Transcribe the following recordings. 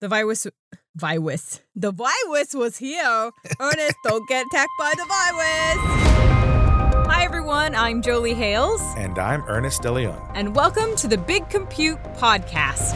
The virus, virus, the virus was here. Ernest, don't get attacked by the virus. Hi, everyone. I'm Jolie Hales, And I'm Ernest DeLeon. and welcome to the Big Compute Podcast.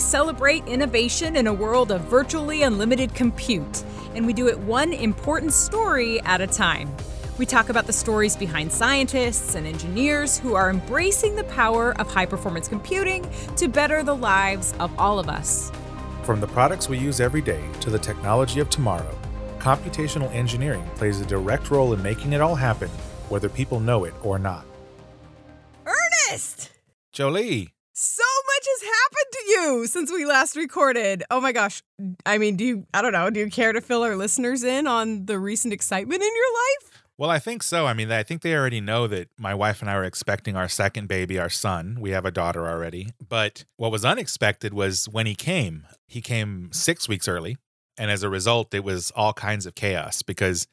Celebrate innovation in a world of virtually unlimited compute, and we do it one important story at a time. We talk about the stories behind scientists and engineers who are embracing the power of high performance computing to better the lives of all of us. From the products we use every day to the technology of tomorrow, computational engineering plays a direct role in making it all happen, whether people know it or not. Ernest! Jolie, So much has happened to you since we last recorded. Oh my gosh. I mean, do you, I don't know, do you care to fill our listeners in on the recent excitement in your life? well, I think so. I mean, I think they already know that my wife and I are expecting our second baby, our son. We have a daughter already. But what was unexpected was when he came, he came six weeks early. And as a result, it was all kinds of chaos because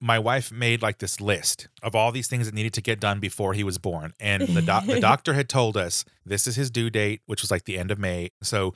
my wife made like this list of all these things that needed to get done before he was born. And the, doc- the doctor had told us this is his due date, which was like the end of May. So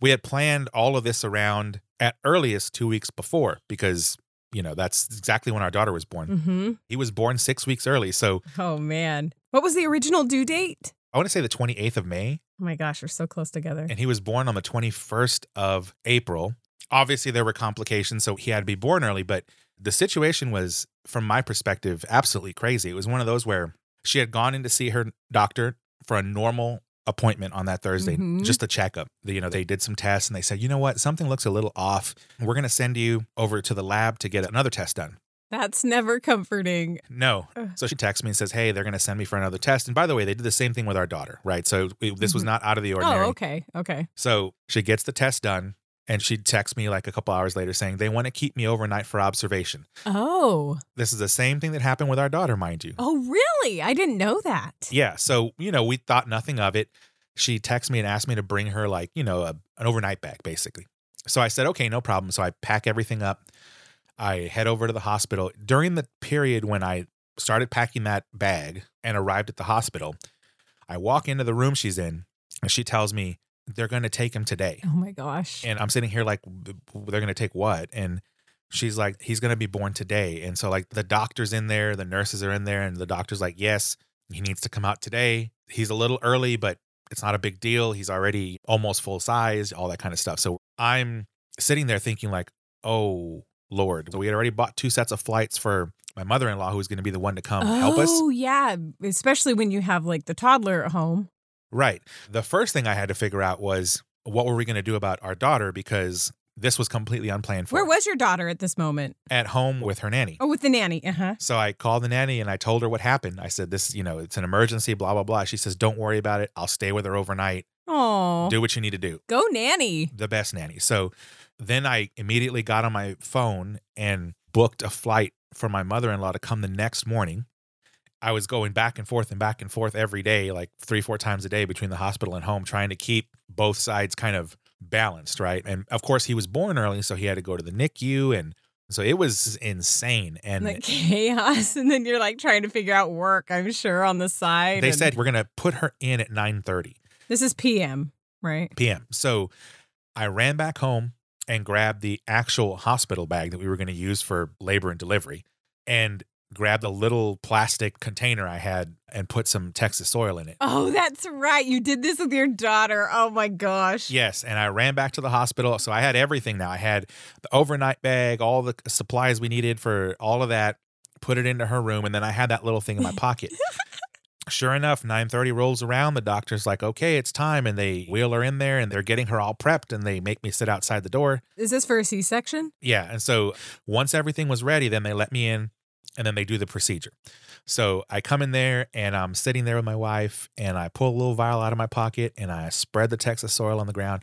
we had planned all of this around at earliest two weeks before because, you know, that's exactly when our daughter was born. Mm-hmm. He was born six weeks early. So Oh man. What was the original due date? I want to say the 28th of May. Oh my gosh, we're so close together. and he was born on the 21st of April. Obviously, there were complications, so he had to be born early, but the situation was, from my perspective, absolutely crazy. It was one of those where she had gone in to see her doctor for a normal appointment on that Thursday, Mhm. just a checkup. You know, they did some tests and they said, you know what, something looks a little off. We're going to send you over to the lab to get another test done. That's never comforting. No. Ugh. So she texts me and says, hey, they're going to send me for another test. And by the way, they did the same thing with our daughter, right? So this was Mhm. not out of the ordinary. Oh, okay. Okay. So she gets the test done and she texts me like a couple hours later saying they want to keep me overnight for observation. Oh. This is the same thing that happened with our daughter, mind you. Oh, really? I didn't know that. Yeah. So, you know, we thought nothing of it. She texts me and asked me to bring her like, you know, a, an overnight bag basically. So I said, okay, no problem. So I pack everything up. I head over to the hospital. During the period when I started packing that bag and arrived at the hospital, I walk into the room she's in and she tells me they're going to take him today. Oh my gosh. And I'm sitting here like, "B- b- they're going to take what? And she's like, he's going to be born today. And so, like, the doctor's in there, the nurses are in there, and the doctor's like, yes, he needs to come out today. He's a little early, but it's not a big deal. He's already almost full size, all that kind of stuff. So I'm sitting there thinking, like, oh, Lord. So we had already bought two sets of flights for my mother in law, who's going to be the one to come help us. Oh, yeah. Especially when you have like the toddler at home. Right. The first thing I had to figure out was what were we going to do about our daughter because this was completely unplanned for. Where was your daughter at this moment? at home with her nanny. Oh, with the nanny. Uh huh. So I called the nanny and I told her what happened. I said, This, you know, it's an emergency, blah, blah, blah. She says, Don't worry about it. I'll stay with her overnight. Oh, Do what you need to do. go nanny. The best nanny. So then I immediately got on my phone and booked a flight for my mother in law to come the next morning. I was going back and forth and back and forth every day, like three, four times a day between the hospital and home, trying to keep both sides kind of balanced, right? And of course, he was born early, so he had to go to the NICU. And so it was insane. And the chaos, and then you're like trying to figure out work. I'm sure on the side. they and- said we're going to put her in at 9.30 this is PM, right? p.m. So I ran back home and grabbed the actual hospital bag that we were going to use for labor and delivery and grabbed a little plastic container I had and put some Texas soil in it. Oh, that's right. You did this with your daughter. Oh my gosh. Yes, and I ran back to the hospital. So I had everything now. I had the overnight bag, all the supplies we needed for all of that, put it into her room, and then I had that little thing in my pocket. Sure enough, 9:30 rolls around, the doctor's like, "Okay, it's time." And they wheel her in there and they're getting her all prepped and they make me sit outside the door. Is this for a C-section? Yeah, and so once everything was ready, then they let me in and then they do the procedure. So I come in there and I'm sitting there with my wife and I pull a little vial out of my pocket and I spread the Texas soil on the ground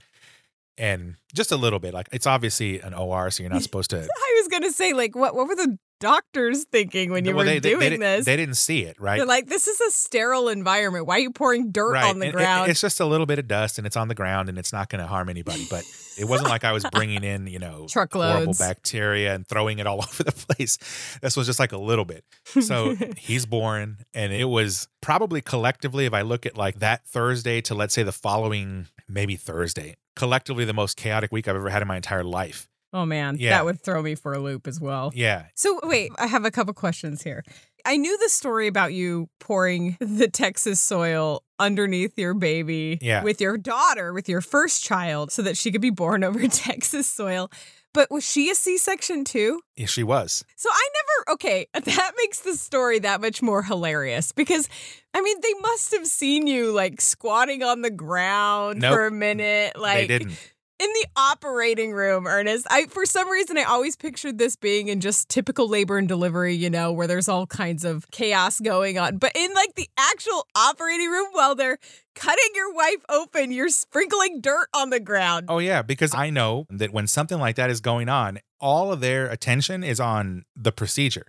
and just a little bit. Like it's obviously an OR, so you're not supposed to. I was gonna say, like, what what were the doctors thinking when you Well, were they, they- doing they, didn't- this? They didn't see it, right? They're like, this is a sterile environment. Why are you pouring dirt right. on the And it- ground? it's just a little bit of dust and it's on the ground and it's not going to harm anybody. But it wasn't like I was bringing in, you know, horrible bacteria and throwing it all over the place. This was just like a little bit. So he's born and it was probably collectively, if I look at like that Thursday to let's say the following, maybe Thursday, collectively the most chaotic week I've ever had in my entire life. Oh man, Yeah. that would throw me for a loop as well. Yeah. So wait, I have a couple questions here. I knew the story about you pouring the Texas soil underneath your baby Yeah. with your daughter, with your first child, so that she could be born over Texas soil. But was she a C-section too? Yeah, she was. So I never okay, that makes the story that much more hilarious because I mean they must have seen you like squatting on the ground Nope. for a minute Like, they didn't. In the operating room, Ernest. I for some reason I always pictured this being in just typical labor and delivery, you know, where there's all kinds of chaos going on. But in like the actual operating room while they're cutting your wife open, you're sprinkling dirt on the ground. Oh yeah, because I know that when something like that is going on, all of their attention is on the procedure.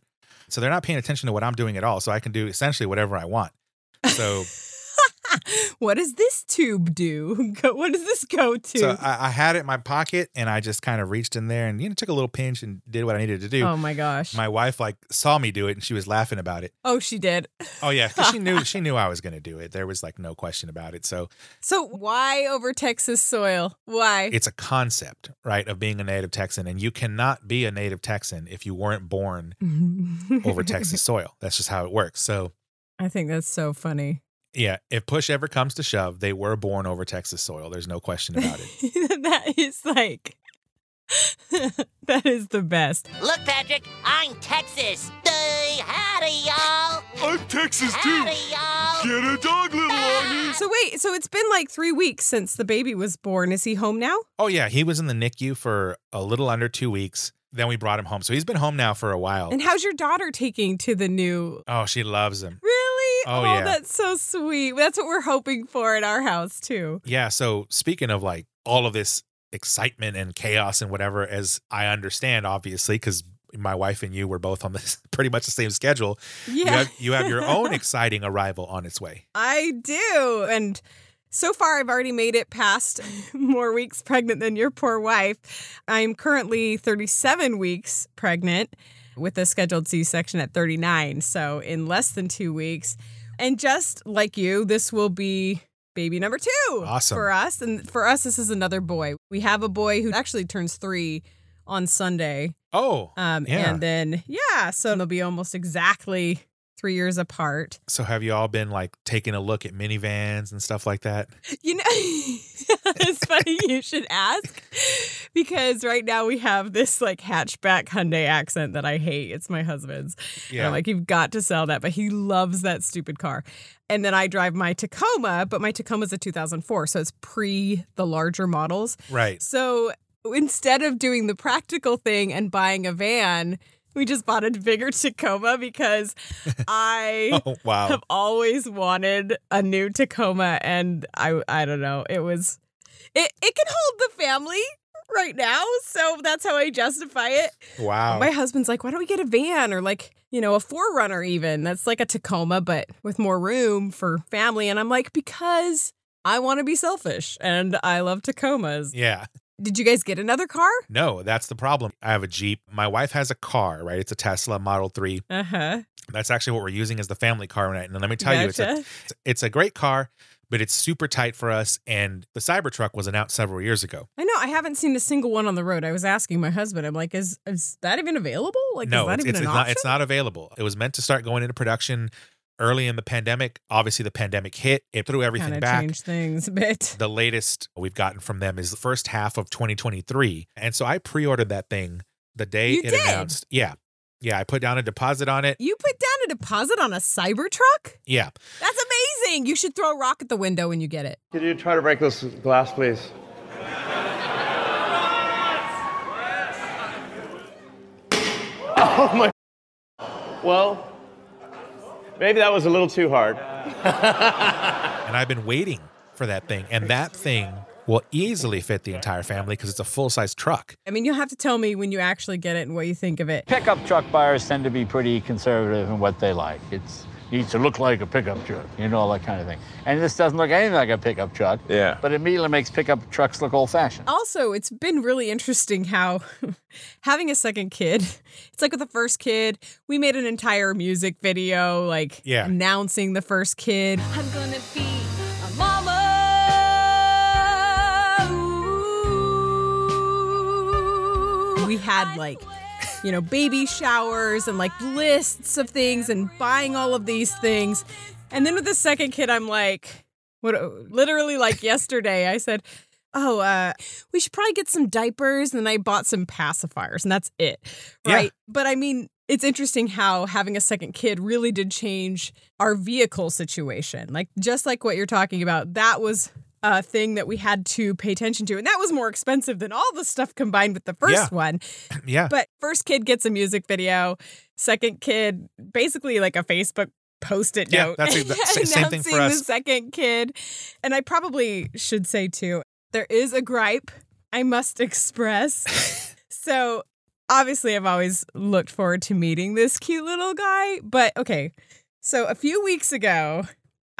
So they're not paying attention to what I'm doing at all. So I can do essentially whatever I want. So what does this tube do? What does this go to? so I, I had it in my pocket and I just kind of reached in there and you know took a little pinch and did what I needed to do. oh my gosh. My wife like saw me do it and she was laughing about it. oh, she did. Oh yeah, she knew she knew I was going to do it. There was like no question about it. So So why over Texas soil? Why? it's a concept, right, of being a native Texan and you cannot be a native Texan if you weren't born over Texas soil. That's just how it works. So I think that's so funny. Yeah, if push ever comes to shove, they were born over Texas soil. There's no question about it. that is like that is the best. Look, Patrick, I'm Texas. Hey, howdy, y'all. I'm Texas too. Howdy, y'all. Get a dog, little ah. Arnie. So wait, so it's been like three weeks since the baby was born. Is he home now? oh yeah, he was in the NICU for a little under two weeks. Then we brought him home, so he's been home now for a while. And how's your daughter taking to the new? oh, she loves him. Really? Oh, oh, yeah. that's so sweet. That's what we're hoping for at our house too. Yeah. So speaking of like all of this excitement and chaos and whatever, as I understand, obviously, because my wife and you were both on this pretty much the same schedule. Yeah, You have you have your own exciting arrival on its way. I do. And so far, I've already made it past more weeks pregnant than your poor wife. I'm currently 37 weeks pregnant with a scheduled C section at 39. So, in less than two weeks. And just like you, this will be baby number two Awesome. for us. And for us, this is another boy. We have a boy who actually turns three on Sunday. Oh, Um, Yeah. And then, yeah, so it'll be almost exactly three years apart. so have you all been like taking a look at minivans and stuff like that? You know, it's funny you should ask because right now we have this like hatchback Hyundai accent that I hate. It's my husband's. And I'm like, you've got to sell that, but he loves that stupid car. And then I drive my Tacoma, but my Tacoma's a 2004, so it's pre the larger models. right. So instead of doing the practical thing and buying a van, we just bought a bigger Tacoma because I Oh wow. have always wanted a new Tacoma and I I don't know. It was it it can hold the family right now, so that's how I justify it. Wow. My husband's like, "Why don't we get a van or like, you know, a 4Runner even? That's like a Tacoma but with more room for family." And I'm like, "Because I want to be selfish and I love Tacomas." yeah. Did you guys get another car? No, that's the problem. I have a Jeep. My wife has a car, right? It's a Tesla Model 3. Uh-huh. That's actually what we're using as the family car right And let me tell you, it's a, it's a great car, but it's super tight for us. And the Cybertruck was announced several years ago. I know I haven't seen a single one on the road. I was asking my husband. I'm like, "Is is that even available? Like, no, is that it's, even it's, an it's option?" not, it's not available. It was meant to start going into production early in the pandemic. Obviously, the pandemic hit, it threw everything Kinda back. changed things a bit. The latest we've gotten from them is the first half of 2023. And so I pre ordered that thing the day You it did? announced. Yeah. Yeah. I put down a deposit on it. You put down a deposit on a Cybertruck? Yeah. That's amazing. You should throw a rock at the window when you get it. Could you try to break this glass, please? Oh my. Well, maybe that was a little too hard. And I've been waiting for that thing. And that thing will easily fit the entire family because it's a full size truck. I mean, you'll have to tell me when you actually get it and what you think of it. Pickup truck buyers tend to be pretty conservative in what they like. It's needs to look like a pickup truck, you know, all that kind of thing. And this doesn't look anything like a pickup truck. Yeah. But it immediately makes pickup trucks look old fashioned. Also, it's been really interesting how having a second kid, it's like with the first kid, we made an entire music video, like Yeah. announcing the first kid. I'm gonna be a mama. We had like, you know, baby showers and like lists of things and buying all of these things. And then with the second kid, I'm like, what literally like yesterday, I said, Oh, uh, we should probably get some diapers. And then I bought some pacifiers, and that's it. Yeah. Right. But I mean, it's interesting how having a second kid really did change our vehicle situation. Like, just like what you're talking about, that was a thing that we had to pay attention to. And that was more expensive than all the stuff combined with the first Yeah. one. yeah. But first kid gets a music video, second kid basically like a Facebook post-it Yeah, note. that's the same thing for us. The second kid, and I probably should say too, there is a gripe I must express. so obviously, I've always looked forward to meeting this cute little guy. But okay, so a few weeks ago,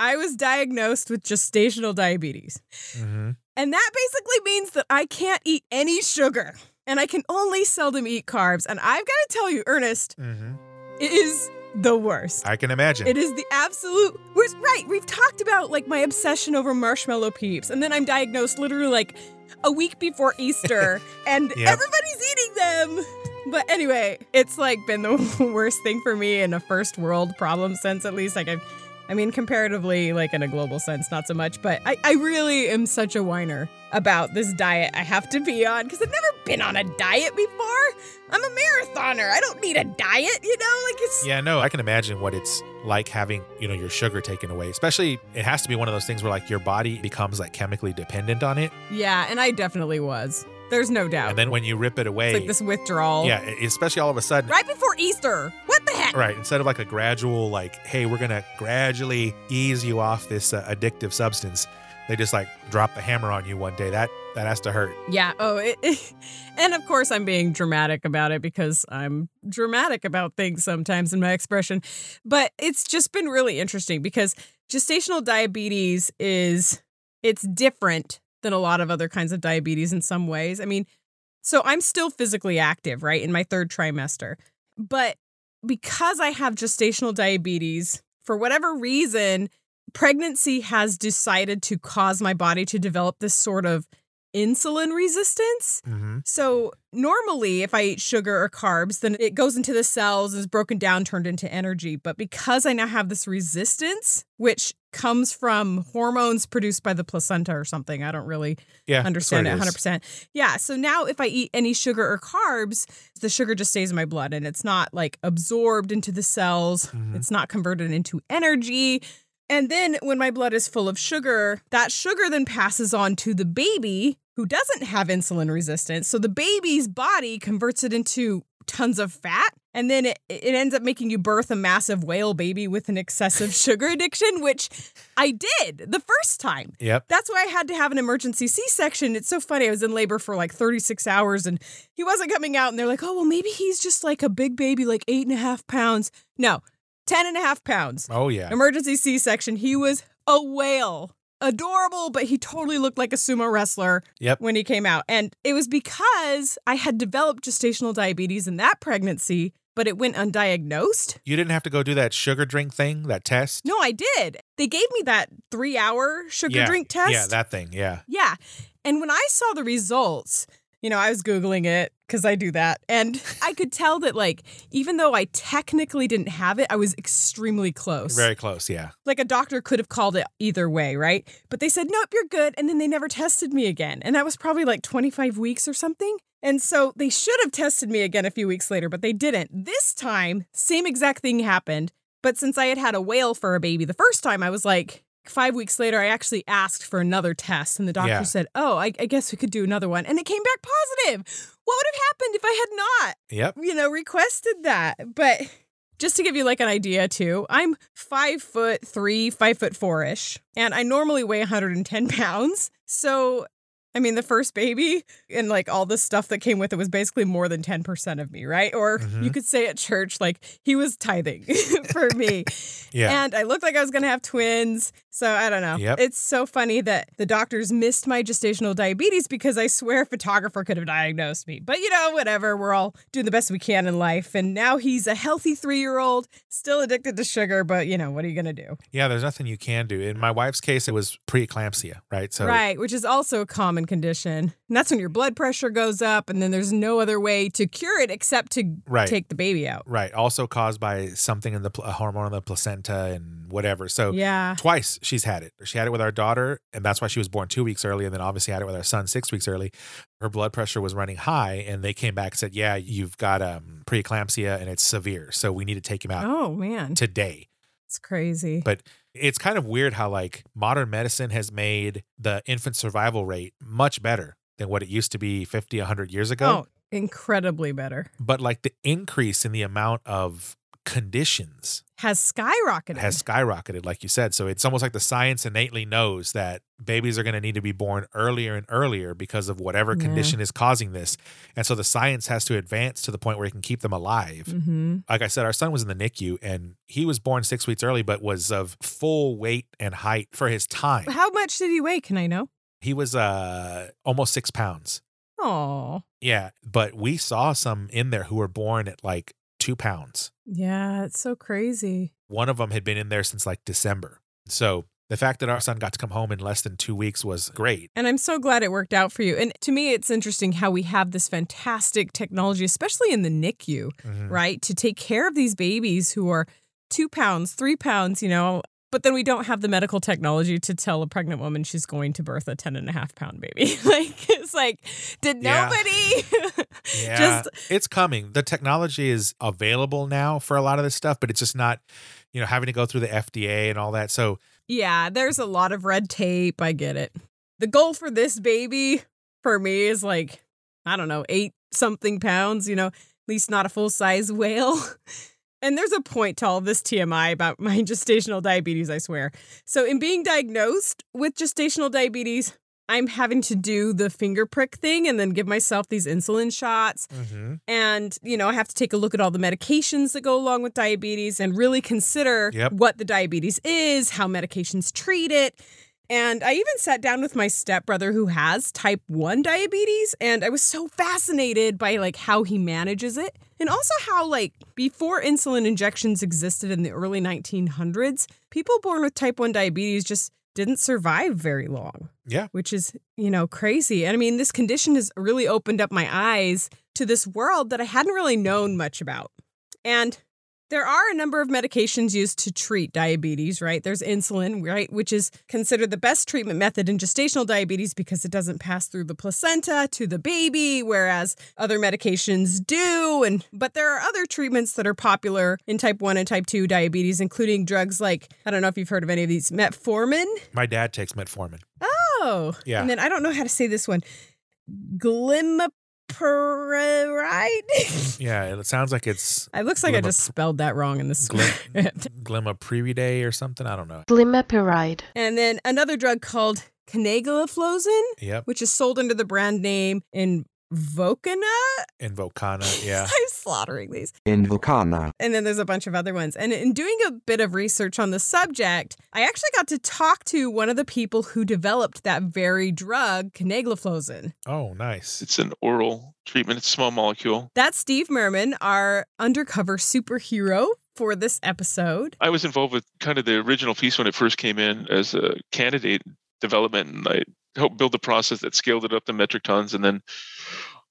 I was diagnosed with gestational diabetes. Mhm. And that basically means that I can't eat any sugar and I can only seldom eat carbs. And I've got to tell you, Ernest, Mhm. it is the worst. I can imagine. It is the absolute worst. Right. We've talked about like my obsession over marshmallow peeps. And then I'm diagnosed literally like a week before Easter and Yep. everybody's eating them. But anyway, it's like been the worst thing for me in a first world problem sense, at least. Like I've I mean, comparatively, like in a global sense, not so much, but I, I really am such a whiner about this diet I have to be on because I've never been on a diet before. I'm a marathoner. I don't need a diet, you know? Like it's Yeah, no, I can imagine what it's like having, you know, your sugar taken away. Especially it has to be one of those things where like your body becomes like chemically dependent on it. Yeah, and I definitely was. There's no doubt. And then when you rip it away, it's like this withdrawal. yeah, especially all of a sudden, Right before Easter. What the heck? right, instead of like a gradual like, hey, we're going to gradually ease you off this uh, addictive substance, they just like drop the hammer on you one day. That that has to hurt. Yeah. Oh, it, and of course, I'm being dramatic about it because I'm dramatic about things sometimes in my expression. But it's just been really interesting because gestational diabetes is it's different than a lot of other kinds of diabetes in some ways. I mean, so I'm still physically active, right, in my third trimester, but because I have gestational diabetes, for whatever reason, pregnancy has decided to cause my body to develop this sort of insulin resistance. Mm-hmm. So, normally, if I eat sugar or carbs, then it goes into the cells, is broken down, turned into energy. But because I now have this resistance, which comes from hormones produced by the placenta or something, I don't really Yeah, understand it 100%. Yeah. So now if I eat any sugar or carbs, the sugar just stays in my blood and it's not like absorbed into the cells, Mhm. it's not converted into energy. And then when my blood is full of sugar, that sugar then passes on to the baby who doesn't have insulin resistance. So the baby's body converts it into tons of fat. And then it, it ends up making you birth a massive whale baby with an excessive sugar addiction, which I did the first time. Yep. That's why I had to have an emergency C section. It's so funny. I was in labor for like 36 hours and he wasn't coming out. And they're like, oh, well, maybe he's just like a big baby, like eight and a half pounds. No, 10 and a half pounds. Oh yeah. Emergency C section. He was a whale. Adorable, but he totally looked like a sumo wrestler Yep. when he came out. And it was because I had developed gestational diabetes in that pregnancy, but it went undiagnosed. You didn't have to go do that sugar drink thing, that test. No, I did. They gave me that three hour sugar yeah. drink test. Yeah, that thing. Yeah. Yeah. And when I saw the results, you know, I was Googling it because I do that. And I could tell that, like, even though I technically didn't have it, I was extremely close. Very close. Yeah. like a doctor could have called it either way, right? But they said, nope, you're good. And then they never tested me again. And that was probably like 25 weeks or something. And so they should have tested me again a few weeks later, but they didn't. This time, same exact thing happened. But since I had had a whale for a baby the first time, I was like, five weeks later, I actually asked for another test. And the doctor Yeah. said, oh, I, I guess we could do another one. And it came back positive. What would have happened if I had not? Yep. you know, requested that. But just to give you like an idea too, I'm five foot three, five foot four ish, and I normally weigh 110 pounds. So I mean, the first baby and like all the stuff that came with it was basically more than 10% of me, right? Or Mhm. you could say at church, like he was tithing for me. Yeah. And I looked like I was going to have twins. So I don't know. Yep. It's so funny that the doctors missed my gestational diabetes because I swear a photographer could have diagnosed me. But you know, whatever. We're all doing the best we can in life. And now he's a healthy three year old, still addicted to sugar. But you know, what are you going to do? yeah, there's nothing you can do. In my wife's case, it was preeclampsia, right? So right. Which is also a common condition. And that's when your blood pressure goes up. And then there's no other way to cure it except to Right. take the baby out. Right. Also caused by something in the pl- a hormone in the placenta and whatever. So Yeah. twice she's had it. She had it with our daughter, and that's why she was born two weeks early, and then obviously had it with our son six weeks early. Her blood pressure was running high, and they came back and said, "Yeah, you've got um, preeclampsia, and it's severe, so we need to take him out Oh, man. today." It's crazy. But it's kind of weird how like modern medicine has made the infant survival rate much better than what it used to be 50, 100 years ago. Oh, incredibly better. But like the increase in the amount of conditions Has skyrocketed. has skyrocketed, like you said. So it's almost like the science innately knows that babies are going to need to be born earlier and earlier because of whatever Yeah. condition is causing this. And so the science has to advance to the point where it can keep them alive. hmm Like I said, our son was in the NICU and he was born six weeks early, but was of full weight and height for his time. How much did he weigh? Can I know? He was uh almost six pounds. Oh, Yeah. But we saw some in there who were born at like two pounds. yeah, it's so crazy. One of them had been in there since like December. So the fact that our son got to come home in less than two weeks was great. And I'm so glad it worked out for you. And to me, it's interesting how we have this fantastic technology, especially in the NICU, Mhm. right? To take care of these babies who are two pounds, three pounds, you know. But then we don't have the medical technology to tell a pregnant woman she's going to birth a 10 and a half pound baby. like, it's like, did Yeah. nobody? Yeah, Just it's coming. The technology is available now for a lot of this stuff, but it's just not, you know, having to go through the FDA and all that. So Yeah, there's a lot of red tape. I get it. The goal for this baby for me is like, I don't know, eight something pounds, you know, at least not a full size whale. And there's a point to all this TMI about my gestational diabetes, I swear. So, in being diagnosed with gestational diabetes, I'm having to do the finger prick thing and then give myself these insulin shots. Mm-hmm. And, you know, I have to take a look at all the medications that go along with diabetes and really consider Yep. what the diabetes is, how medications treat it. And I even sat down with my stepbrother who has type 1 diabetes and I was so fascinated by like how he manages it and also how like before insulin injections existed in the early 1900s, people born with type 1 diabetes just didn't survive very long yeah, which is, you know, crazy. And I mean, this condition has really opened up my eyes to this world that I hadn't really known much about. And there are a number of medications used to treat diabetes, right? There's insulin, right, which is considered the best treatment method in gestational diabetes because it doesn't pass through the placenta to the baby, whereas other medications do. And but there are other treatments that are popular in type 1 and type 2 diabetes, including drugs like, I don't know if you've heard of any of these, metformin. my dad takes metformin. Oh, Yeah. And then I don't know how to say this one. Glimepiride. Yeah, it sounds like it's it looks like I just spelled that wrong in the Glim- script. glimepiride or something. I don't know. Glimepiride. and then another drug called canagliflozin, Yep, which is sold under the brand name Invokana. Invokana. Yeah, I'm slaughtering these. Invokana. And then there's a bunch of other ones. And in doing a bit of research on the subject, I actually got to talk to one of the people who developed that very drug, canagliflozin. Oh, nice. It's an oral treatment. It's a small molecule. That's Steve Merman, our undercover superhero for this episode. I was involved with kind of the original piece when it first came in as a candidate development, and I helped build the process that scaled it up to metric tons, and then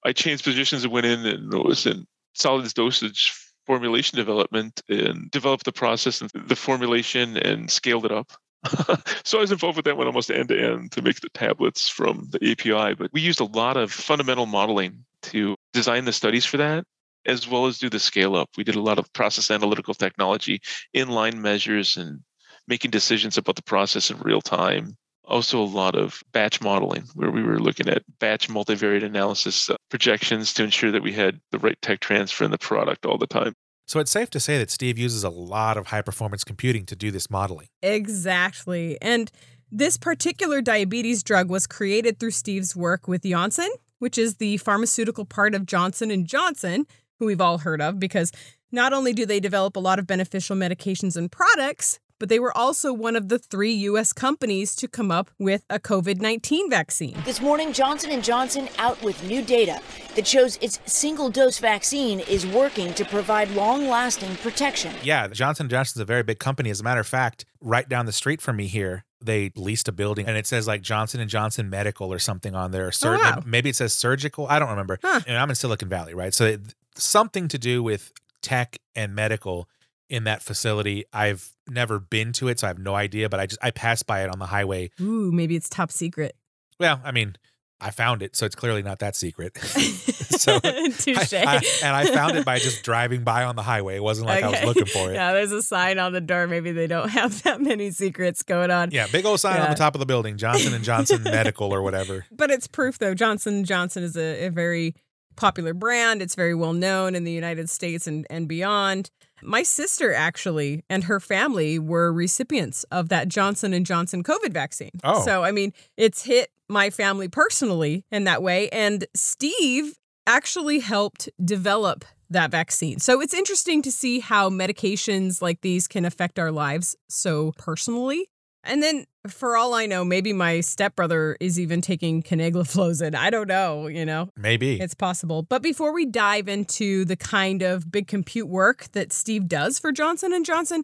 I changed positions and went in and was in solids dosage formulation development and developed the process and the formulation and scaled it up. so I was involved with that one almost end to end to make the tablets from the API. But we used a lot of fundamental modeling to design the studies for that, as well as do the scale up. We did a lot of process analytical technology, inline measures, and making decisions about the process in real time. Also, a lot of batch modeling, where we were looking at batch multivariate analysis uh, projections to ensure that we had the right tech transfer in the product all the time. So it's safe to say that Steve uses a lot of high performance computing to do this modeling. Exactly. And This particular diabetes drug was created through Steve's work with Janssen, which is the pharmaceutical part of Johnson and Johnson, who we've all heard of because not only do they develop a lot of beneficial medications and products, but they were also one of the 3 US companies to come up with a COVID-19 vaccine. This morning, Johnson & Johnson out with new data that shows its single-dose vaccine is working to provide long-lasting protection. Yeah, Johnson Johnson's a very big company. As a matter of fact, right down the street from me here, they leased a building and it says like Johnson and Johnson Medical or something on there. Sur- Oh, wow. Maybe it says surgical. I don't remember. Huh. And I'm in Silicon Valley, right? So it, something to do with tech and medical in that facility. I've never been to it, so I have no idea. But I just I passed by it on the highway. Ooh, maybe it's top secret. Well, I mean, I found it, so it's clearly not that secret. so Touche. I- I- and I found it by just driving by on the highway. It wasn't like I was looking for it. Yeah, there's a sign on the door. Maybe they don't have that many secrets going on. Yeah, big old sign on the top of the building, Johnson and Johnson Medical or whatever. But it's proof though. Johnson Johnson is a, a very popular brand. It's very well known in the United States and, and beyond. My sister actually and her family were recipients of that Johnson and Johnson COVID vaccine. Oh. So I mean, it's hit my family personally in that way. And Steve actually helped develop that vaccine. So it's interesting to see how medications like these can affect our lives so personally. And then, for all I know, maybe my stepbrother is even taking canagliflozin. I don't know, you know, Maybe. it's possible. But before we dive into the kind of big compute work that Steve does for Johnson and Johnson,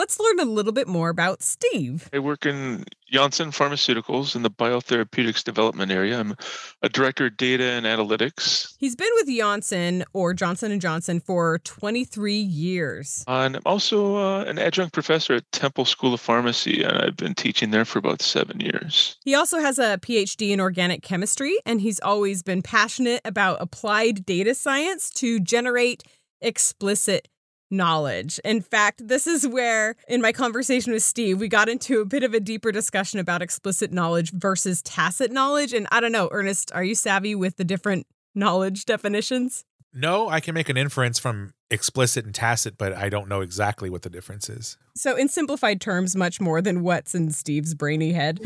let's learn a little bit more about Steve. I work in Janssen Pharmaceuticals in the biotherapeutics development area. I'm a director of data and analytics. He's been with Janssen or Johnson and Johnson for 23 years. And I'm also uh, an adjunct professor at Temple School of Pharmacy, and I've been teaching there for about seven years. He also has a PhD in organic chemistry, and he's always been passionate about applied data science to generate explicit knowledge. In fact, this is where, in my conversation with Steve, we got into a bit of a deeper discussion about explicit knowledge versus tacit knowledge. And I don't know, Ernest, are you savvy with the different knowledge definitions? no, I can make an inference from explicit and tacit, but I don't know exactly what the difference is. So, in simplified terms, much more than what's in Steve's brainy head,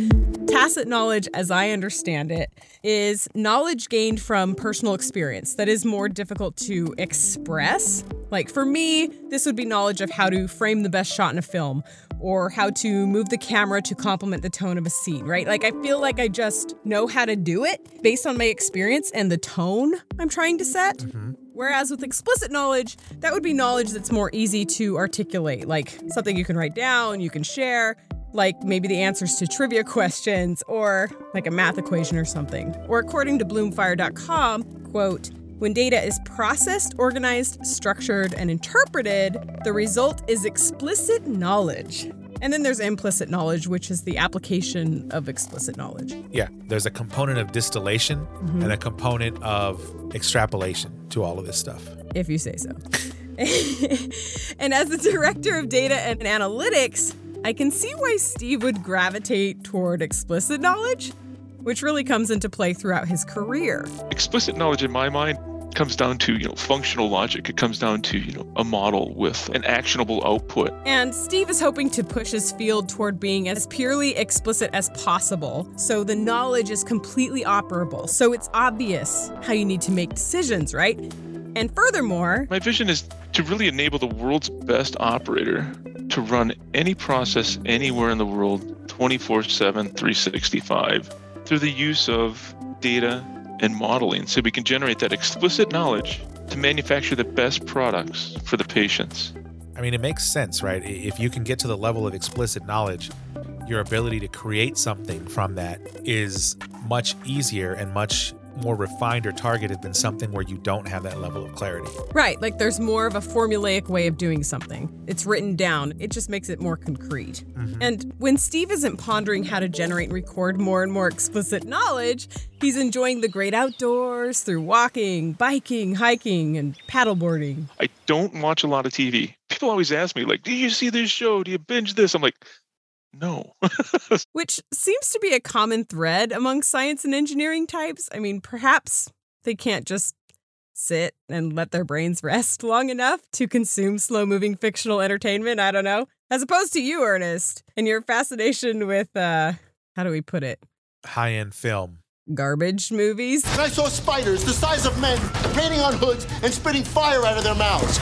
tacit knowledge, as I understand it, is knowledge gained from personal experience that is more difficult to express. Like for me, this would be knowledge of how to frame the best shot in a film or how to move the camera to complement the tone of a scene, right? Like I feel like I just know how to do it based on my experience and the tone I'm trying to set. Mm-hmm. Whereas with explicit knowledge, that would be knowledge that's more easy to articulate, like something you can write down, you can share, like maybe the answers to trivia questions or like a math equation or something. Or according to bloomfire.com, quote, when data is processed, organized, structured, and interpreted, the result is explicit knowledge. And then there's implicit knowledge, which is the application of explicit knowledge. Yeah, there's a component of distillation mm-hmm. and a component of extrapolation to all of this stuff. if you say so. and as the director of data and analytics, I can see why Steve would gravitate toward explicit knowledge, which really comes into play throughout his career. Explicit knowledge, in my mind, comes down to you know functional logic. It comes down to you know a model with an actionable output. And Steve is hoping to push his field toward being as purely explicit as possible, so the knowledge is completely operable. So it's obvious how you need to make decisions, right? And furthermore, My vision is to really enable the world's best operator to run any process anywhere in the world 24 7, 365 through the use of data and modeling so we can generate that explicit knowledge to manufacture the best products for the patients. I mean, it makes sense, right? If you can get to the level of explicit knowledge, your ability to create something from that is much easier and much more refined or targeted than something where you don't have that level of clarity. Right, like there's more of a formulaic way of doing something. It's written down, it just makes it more concrete. Mm-hmm. And when Steve isn't pondering how to generate and record more and more explicit knowledge, he's enjoying the great outdoors through walking, biking, hiking, and paddleboarding. I don't watch a lot of TV. People always ask me, like, do you see this show? Do you binge this? I'm like, no. Which seems to be a common thread among science and engineering types. I mean, perhaps they can't just sit and let their brains rest long enough to consume slow moving fictional entertainment. I don't know. As opposed to you, Ernest, and your fascination with uh, how do we put it? High end film. Garbage movies. And I saw spiders the size of men painting on hoods and spitting fire out of their mouths.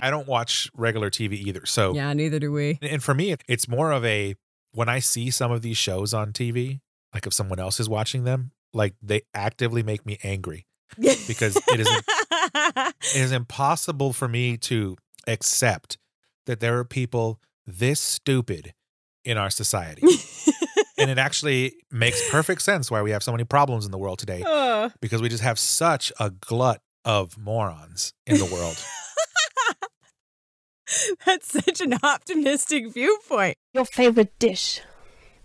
I don't watch regular TV either. So, Yeah, neither do we. and for me, it's more of a when I see some of these shows on TV, like if someone else is watching them, like they actively make me angry because it is it is impossible for me to accept that there are people this stupid in our society. and it actually makes perfect sense why we have so many problems in the world today Uh, because we just have such a glut of morons in the world. that's such an optimistic viewpoint. Your favorite dish?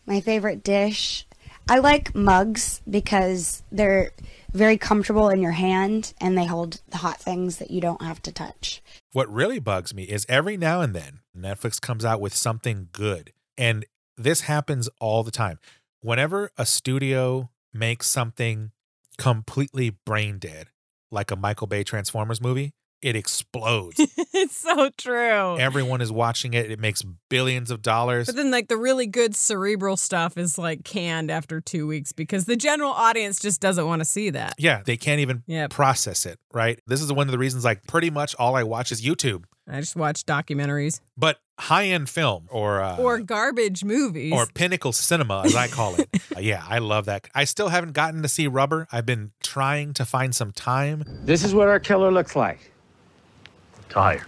My favorite dish. I like mugs because they're very comfortable in your hand and they hold the hot things that you don't have to touch. what really bugs me is every now and then Netflix comes out with something good. And this happens all the time. Whenever a studio makes something completely brain dead, like a Michael Bay Transformers movie, it explodes. it's so true. Everyone is watching it. It makes billions of dollars. But then, like, the really good cerebral stuff is like canned after two weeks because the general audience just doesn't want to see that. Yeah, they can't even Yep. process it, right? This is one of the reasons, like, pretty much all I watch is YouTube. I just watch documentaries But high end film or, uh, or garbage movies. or pinnacle cinema, as I call it. Uh, yeah, I love that. I still haven't gotten to see Rubber. I've been trying to find some time. This is what our killer looks like. Tired.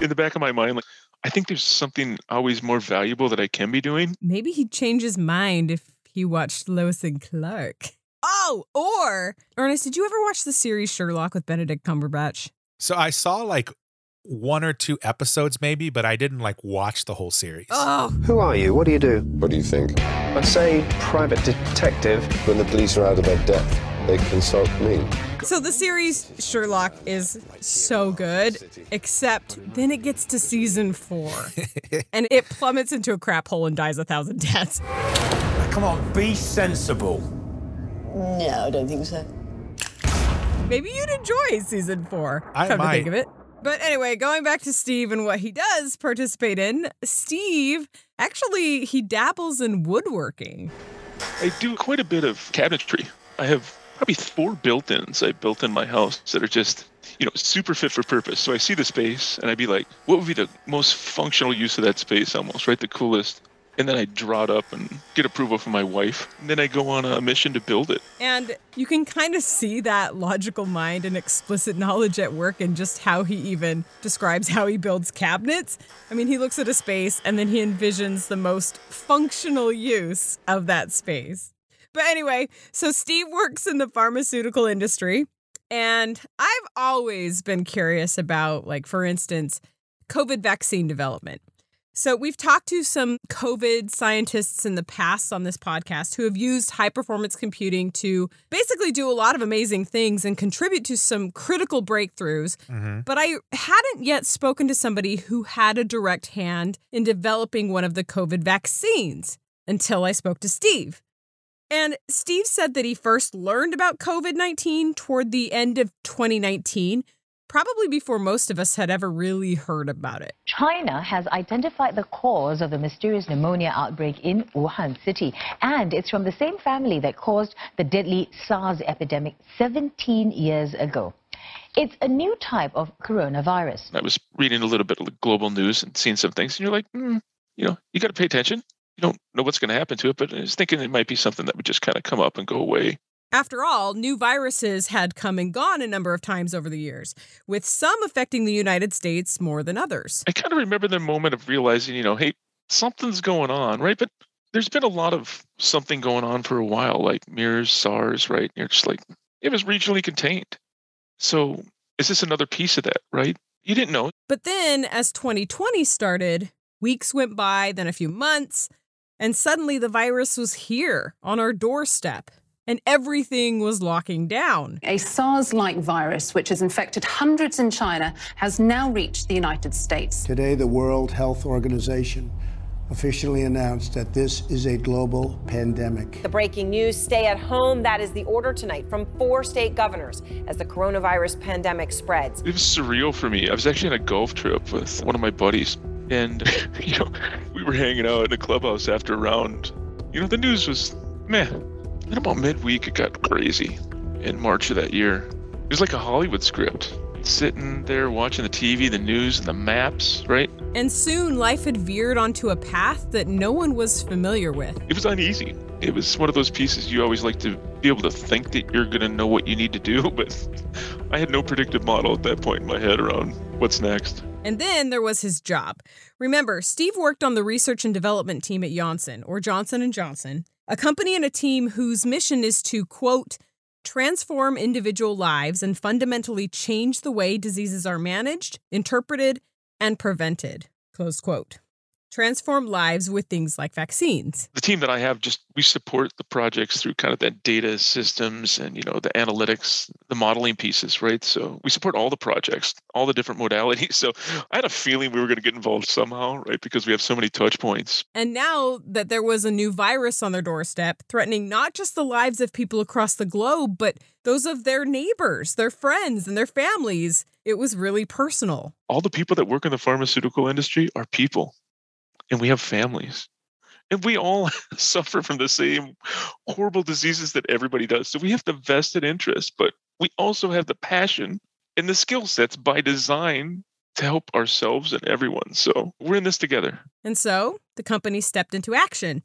In the back of my mind, like I think there's something always more valuable that I can be doing. Maybe he'd change his mind if he watched Lois and Clark. Oh, or Ernest, did you ever watch the series Sherlock with Benedict Cumberbatch? So I saw like one or two episodes, maybe, but I didn't like watch the whole series. Oh, Who are you? What do you do? What do you think? I say private detective. When the police are out of their depth, they consult me. so the series Sherlock is so good, except then it gets to season four and it plummets into a crap hole and dies a thousand deaths. Come on, be sensible. No, I don't think so. Maybe you'd enjoy season four. I come to think might. of it. But anyway, going back to Steve and what he does participate in, Steve actually he dabbles in woodworking. I do quite a bit of cabinetry. I have probably four built-ins I built in my house that are just, you know, super fit for purpose. So I see the space and I'd be like, what would be the most functional use of that space almost, right? The coolest. And then I draw it up and get approval from my wife. And then I go on a mission to build it. And you can kind of see that logical mind and explicit knowledge at work in just how he even describes how he builds cabinets. I mean, he looks at a space and then he envisions the most functional use of that space. But anyway, so Steve works in the pharmaceutical industry. And I've always been curious about, like, for instance, COVID vaccine development. So, we've talked to some COVID scientists in the past on this podcast who have used high performance computing to basically do a lot of amazing things and contribute to some critical breakthroughs. Mhm. But I hadn't yet spoken to somebody who had a direct hand in developing one of the COVID vaccines until I spoke to Steve. And Steve said that he first learned about COVID 19 toward the end of 2019, probably before most of us had ever really heard about it. China has identified the cause of the mysterious pneumonia outbreak in Wuhan city, and it's from the same family that caused the deadly SARS epidemic 17 years ago. It's a new type of coronavirus. I was reading a little bit of the global news and seeing some things, and you're like, hmm, you know, you got to pay attention. You don't know what's going to happen to it, but I was thinking it might be something that would just kind of come up and go away. After all, new viruses had come and gone a number of times over the years, with some affecting the United States more than others. I kind of remember the moment of realizing, you know, hey, something's going on, right? But there's been a lot of something going on for a while, like MERS, SARS, right? You're just like, it was regionally contained. So is this another piece of that, right? You didn't know. But then, as 2020 started, weeks went by, then a few months, and suddenly the virus was here on our doorstep, and everything was locking down. A SARS like virus, which has infected hundreds in China, has now reached the United States. Today, the World Health Organization officially announced that this is a global pandemic. The breaking news stay at home. That is the order tonight from four state governors as the coronavirus pandemic spreads. It was surreal for me. I was actually on a golf trip with one of my buddies. And, you know, we were hanging out in a clubhouse after a round. You know, the news was meh. Then about midweek, it got crazy in March of that year. It was like a Hollywood script. Sitting there watching the TV, the news, and the maps, right? And soon life had veered onto a path that no one was familiar with. It was uneasy. It was one of those pieces you always like to be able to think that you're going to know what you need to do, but I had no predictive model at that point in my head around what's next. And then there was his job. Remember, Steve worked on the research and development team at Janssen or Johnson and Johnson, a company and a team whose mission is to quote transform individual lives and fundamentally change the way diseases are managed, interpreted, and prevented. Close quote transform lives with things like vaccines. The team that I have just we support the projects through kind of that data systems and you know the analytics, the modeling pieces, right? So we support all the projects, all the different modalities. So I had a feeling we were going to get involved somehow, right? Because we have so many touch points. And now that there was a new virus on their doorstep threatening not just the lives of people across the globe, but those of their neighbors, their friends, and their families, it was really personal. All the people that work in the pharmaceutical industry are people and we have families and we all suffer from the same horrible diseases that everybody does. So we have the vested interest but we also have the passion and the skill sets by design to help ourselves and everyone. So we're in this together. And so the company stepped into action.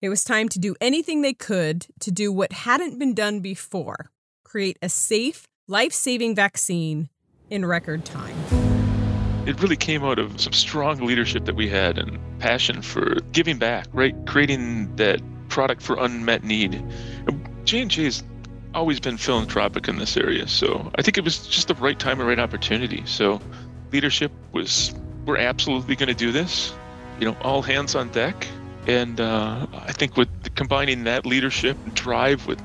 It was time to do anything they could to do what hadn't been done before create a safe life-saving vaccine in record time. It really came out of some strong leadership that we had and passion for giving back, right? Creating that product for unmet need. J&J has always been philanthropic in this area, so I think it was just the right time and right opportunity. So leadership was, we're absolutely going to do this. You know, all hands on deck. And uh, I think with combining that leadership drive with,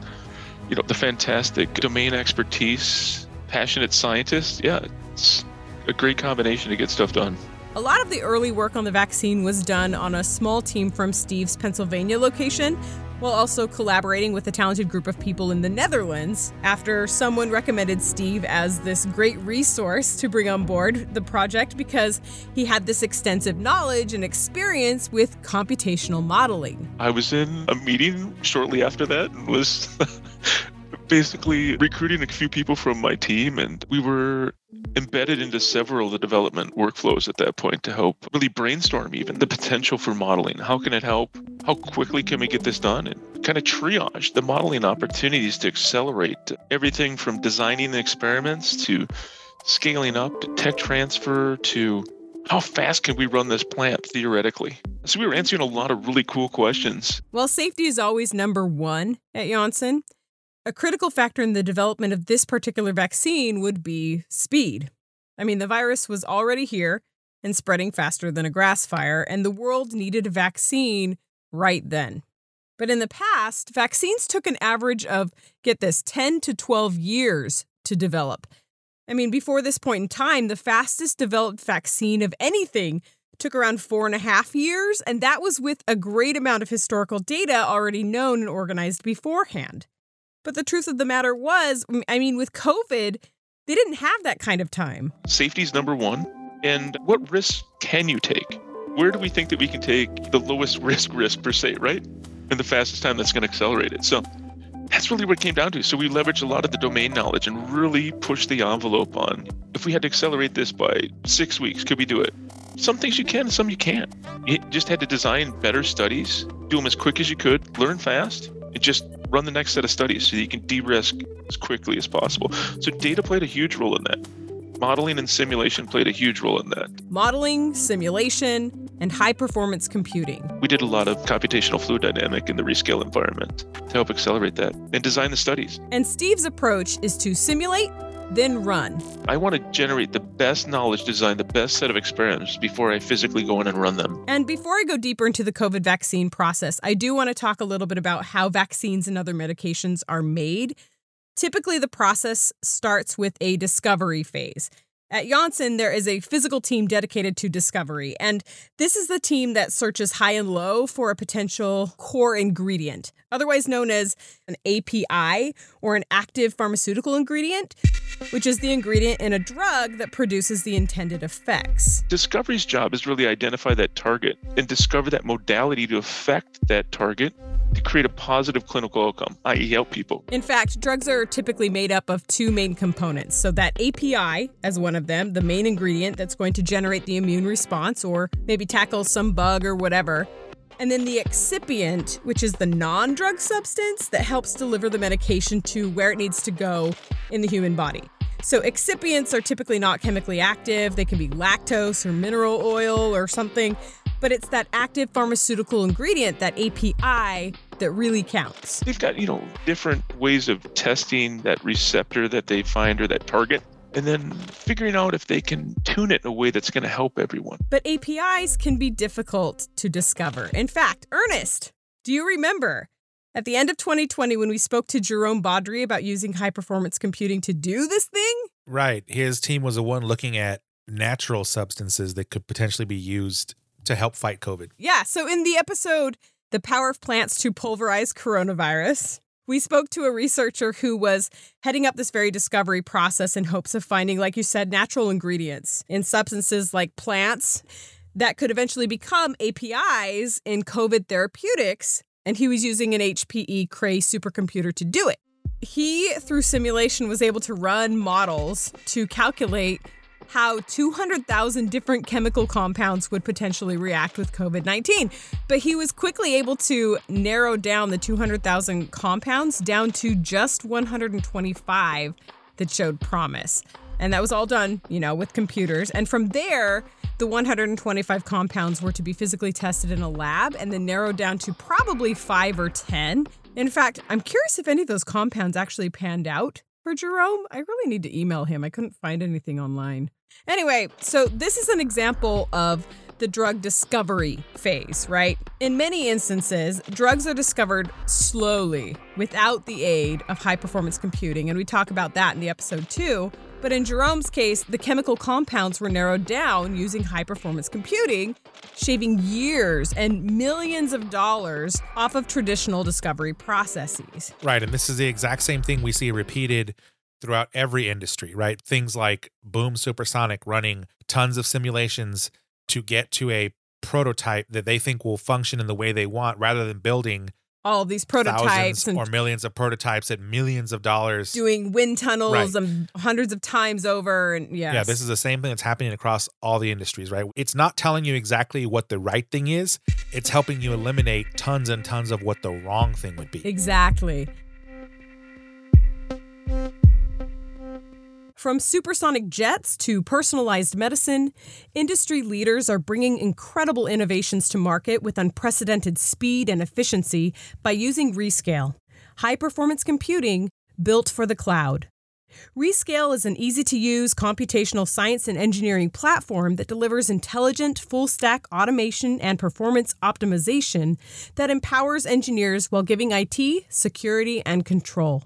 you know, the fantastic domain expertise, passionate scientists, yeah, it's a great combination to get stuff done. A lot of the early work on the vaccine was done on a small team from Steve's Pennsylvania location, while also collaborating with a talented group of people in the Netherlands after someone recommended Steve as this great resource to bring on board the project because he had this extensive knowledge and experience with computational modeling. I was in a meeting shortly after that and was basically recruiting a few people from my team and we were embedded into several of the development workflows at that point to help really brainstorm even the potential for modeling how can it help how quickly can we get this done and kind of triage the modeling opportunities to accelerate everything from designing the experiments to scaling up to tech transfer to how fast can we run this plant theoretically? So we were answering a lot of really cool questions. Well, safety is always number one at Janssen. A critical factor in the development of this particular vaccine would be speed. I mean, the virus was already here and spreading faster than a grass fire, and the world needed a vaccine right then. But in the past, vaccines took an average of, get this, 10 to 12 years to develop. I mean, before this point in time, the fastest developed vaccine of anything took around four and a half years, and that was with a great amount of historical data already known and organized beforehand. But the truth of the matter was, I mean, with COVID, they didn't have that kind of time. Safety is number one. And what risks can you take? Where do we think that we can take the lowest risk risk per se, right? And the fastest time that's going to accelerate it. So that's really what it came down to. So we leveraged a lot of the domain knowledge and really pushed the envelope on if we had to accelerate this by six weeks, could we do it? Some things you can, some you can't. You just had to design better studies, do them as quick as you could, learn fast, and just run the next set of studies so you can de-risk as quickly as possible. So data played a huge role in that. Modeling and simulation played a huge role in that. Modeling, simulation, and high performance computing. We did a lot of computational fluid dynamic in the rescale environment to help accelerate that and design the studies. And Steve's approach is to simulate, then run. I want to generate the best knowledge, design the best set of experiments before I physically go in and run them. And before I go deeper into the COVID vaccine process, I do want to talk a little bit about how vaccines and other medications are made. Typically, the process starts with a discovery phase. At Janssen, there is a physical team dedicated to discovery, and this is the team that searches high and low for a potential core ingredient, otherwise known as an API or an active pharmaceutical ingredient, which is the ingredient in a drug that produces the intended effects. Discovery's job is really identify that target and discover that modality to affect that target to create a positive clinical outcome, i.e., help people. In fact, drugs are typically made up of two main components. So, that API as one of them, the main ingredient that's going to generate the immune response or maybe tackle some bug or whatever. And then the excipient, which is the non drug substance that helps deliver the medication to where it needs to go in the human body. So, excipients are typically not chemically active. They can be lactose or mineral oil or something but it's that active pharmaceutical ingredient, that API, that really counts. They've got, you know, different ways of testing that receptor that they find or that target. And then figuring out if they can tune it in a way that's going to help everyone. But APIs can be difficult to discover. In fact, Ernest, do you remember at the end of 2020 when we spoke to Jerome Baudry about using high performance computing to do this thing? Right. His team was the one looking at natural substances that could potentially be used to help fight COVID. Yeah. So in the episode, The Power of Plants to Pulverize Coronavirus, we spoke to a researcher who was heading up this very discovery process in hopes of finding, like you said, natural ingredients in substances like plants that could eventually become APIs in COVID therapeutics. And he was using an HPE Cray supercomputer to do it. He, through simulation, was able to run models to calculate how 200,000 different chemical compounds would potentially react with COVID 19. But he was quickly able to narrow down the 200,000 compounds down to just 125 that showed promise. And that was all done, you know, with computers. And from there, the 125 compounds were to be physically tested in a lab and then narrowed down to probably five or 10. In fact, I'm curious if any of those compounds actually panned out for Jerome. I really need to email him. I couldn't find anything online. Anyway, so this is an example of the drug discovery phase, right? In many instances, drugs are discovered slowly without the aid of high performance computing, and we talk about that in the episode too. But in Jerome's case, the chemical compounds were narrowed down using high performance computing, shaving years and millions of dollars off of traditional discovery processes. Right. And this is the exact same thing we see repeated throughout every industry, right? Things like Boom Supersonic running tons of simulations to get to a prototype that they think will function in the way they want rather than building all these prototypes or millions of prototypes at millions of dollars doing wind tunnels right. and hundreds of times over and yes. yeah this is the same thing that's happening across all the industries right it's not telling you exactly what the right thing is it's helping you eliminate tons and tons of what the wrong thing would be exactly From supersonic jets to personalized medicine, industry leaders are bringing incredible innovations to market with unprecedented speed and efficiency by using Rescale, high performance computing built for the cloud. Rescale is an easy to use computational science and engineering platform that delivers intelligent full stack automation and performance optimization that empowers engineers while giving IT security and control.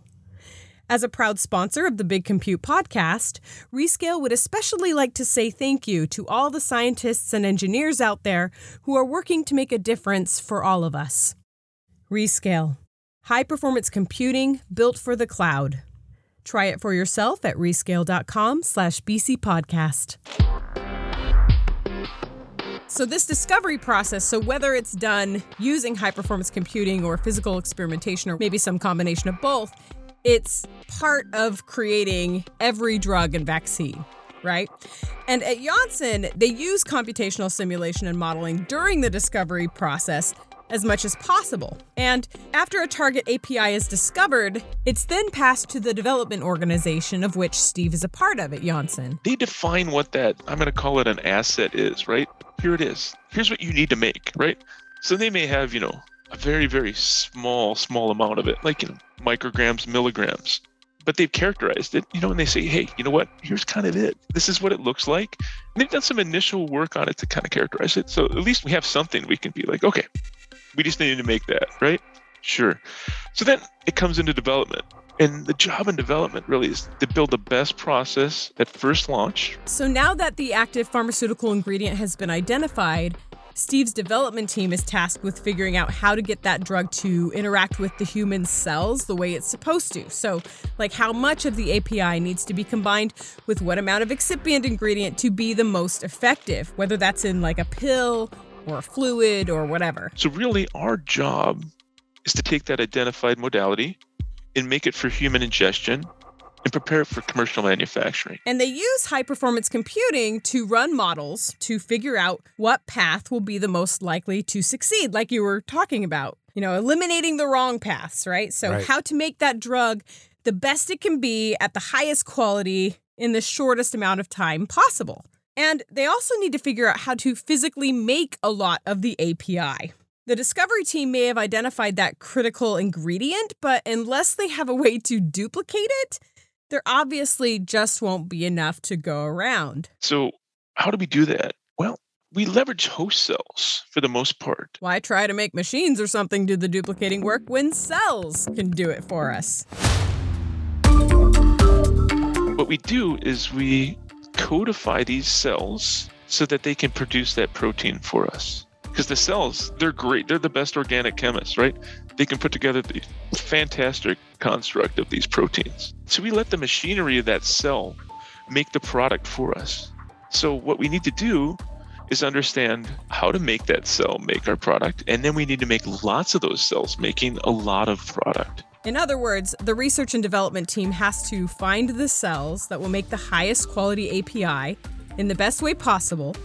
As a proud sponsor of the Big Compute podcast, Rescale would especially like to say thank you to all the scientists and engineers out there who are working to make a difference for all of us. Rescale, high performance computing built for the cloud. Try it for yourself at rescale.com slash bcpodcast. So this discovery process, so whether it's done using high performance computing or physical experimentation or maybe some combination of both, it's part of creating every drug and vaccine, right? And at Janssen, they use computational simulation and modeling during the discovery process as much as possible. And after a target API is discovered, it's then passed to the development organization of which Steve is a part of at Janssen. They define what that, I'm going to call it an asset is, right? Here it is. Here's what you need to make, right? So they may have, you know, a very, very small, small amount of it, like you know, micrograms, milligrams. But they've characterized it, you know, and they say, hey, you know what? Here's kind of it. This is what it looks like. And they've done some initial work on it to kind of characterize it. So at least we have something we can be like, okay, we just need to make that, right? Sure. So then it comes into development. And the job in development really is to build the best process at first launch. So now that the active pharmaceutical ingredient has been identified, Steve's development team is tasked with figuring out how to get that drug to interact with the human cells the way it's supposed to. So, like how much of the API needs to be combined with what amount of excipient ingredient to be the most effective, whether that's in like a pill or a fluid or whatever. So, really, our job is to take that identified modality and make it for human ingestion and prepare it for commercial manufacturing. And they use high performance computing to run models to figure out what path will be the most likely to succeed, like you were talking about. You know, eliminating the wrong paths, right? So, Right. how to make that drug the best it can be at the highest quality in the shortest amount of time possible. And they also need to figure out how to physically make a lot of the API. The discovery team may have identified that critical ingredient, but unless they have a way to duplicate it, there obviously just won't be enough to go around. So, how do we do that? Well, we leverage host cells for the most part. Why try to make machines or something do the duplicating work when cells can do it for us? What we do is we codify these cells so that they can produce that protein for us. Because the cells, they're great. They're the best organic chemists, right? They can put together the fantastic construct of these proteins. So we let the machinery of that cell make the product for us. So what we need to do is understand how to make that cell make our product. And then we need to make lots of those cells making a lot of product. In other words, the research and development team has to find the cells that will make the highest quality API in the best way possible.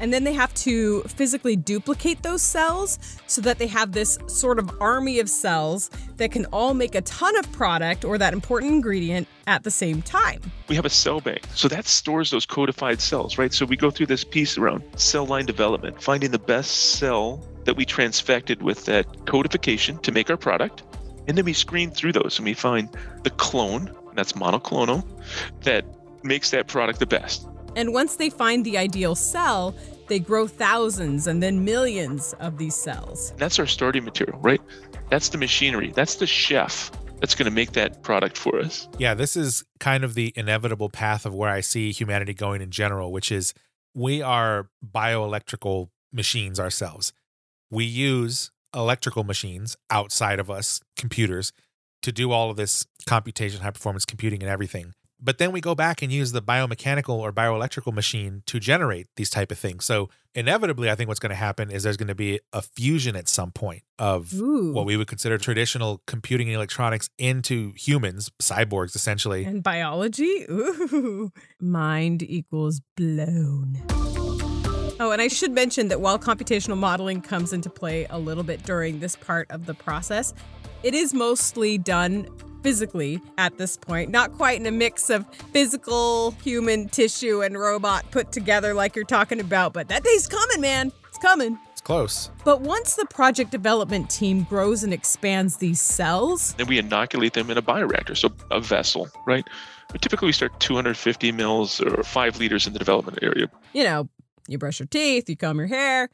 And then they have to physically duplicate those cells so that they have this sort of army of cells that can all make a ton of product or that important ingredient at the same time. we have a cell bank. So that stores those codified cells, right? So we go through this piece around cell line development, finding the best cell that we transfected with that codification to make our product. And then we screen through those and we find the clone, that's monoclonal, that makes that product the best. And once they find the ideal cell, they grow thousands and then millions of these cells. That's our starting material, right? That's the machinery. That's the chef that's going to make that product for us. Yeah, this is kind of the inevitable path of where I see humanity going in general, which is we are bioelectrical machines ourselves. We use electrical machines outside of us, computers, to do all of this computation, high performance computing, and everything. But then we go back and use the biomechanical or bioelectrical machine to generate these type of things. So inevitably, I think what's going to happen is there's going to be a fusion at some point of Ooh. what we would consider traditional computing and electronics into humans, cyborgs essentially. And biology? Ooh. Mind equals blown. Oh, and I should mention that while computational modeling comes into play a little bit during this part of the process, it is mostly done physically at this point, not quite in a mix of physical, human tissue, and robot put together like you're talking about, but that day's coming, man. It's coming. It's close. But once the project development team grows and expands these cells, Then we inoculate them in a bioreactor, so a vessel, right? But typically we start 250 mils or five liters in the development area. you know, you brush your teeth, you comb your hair,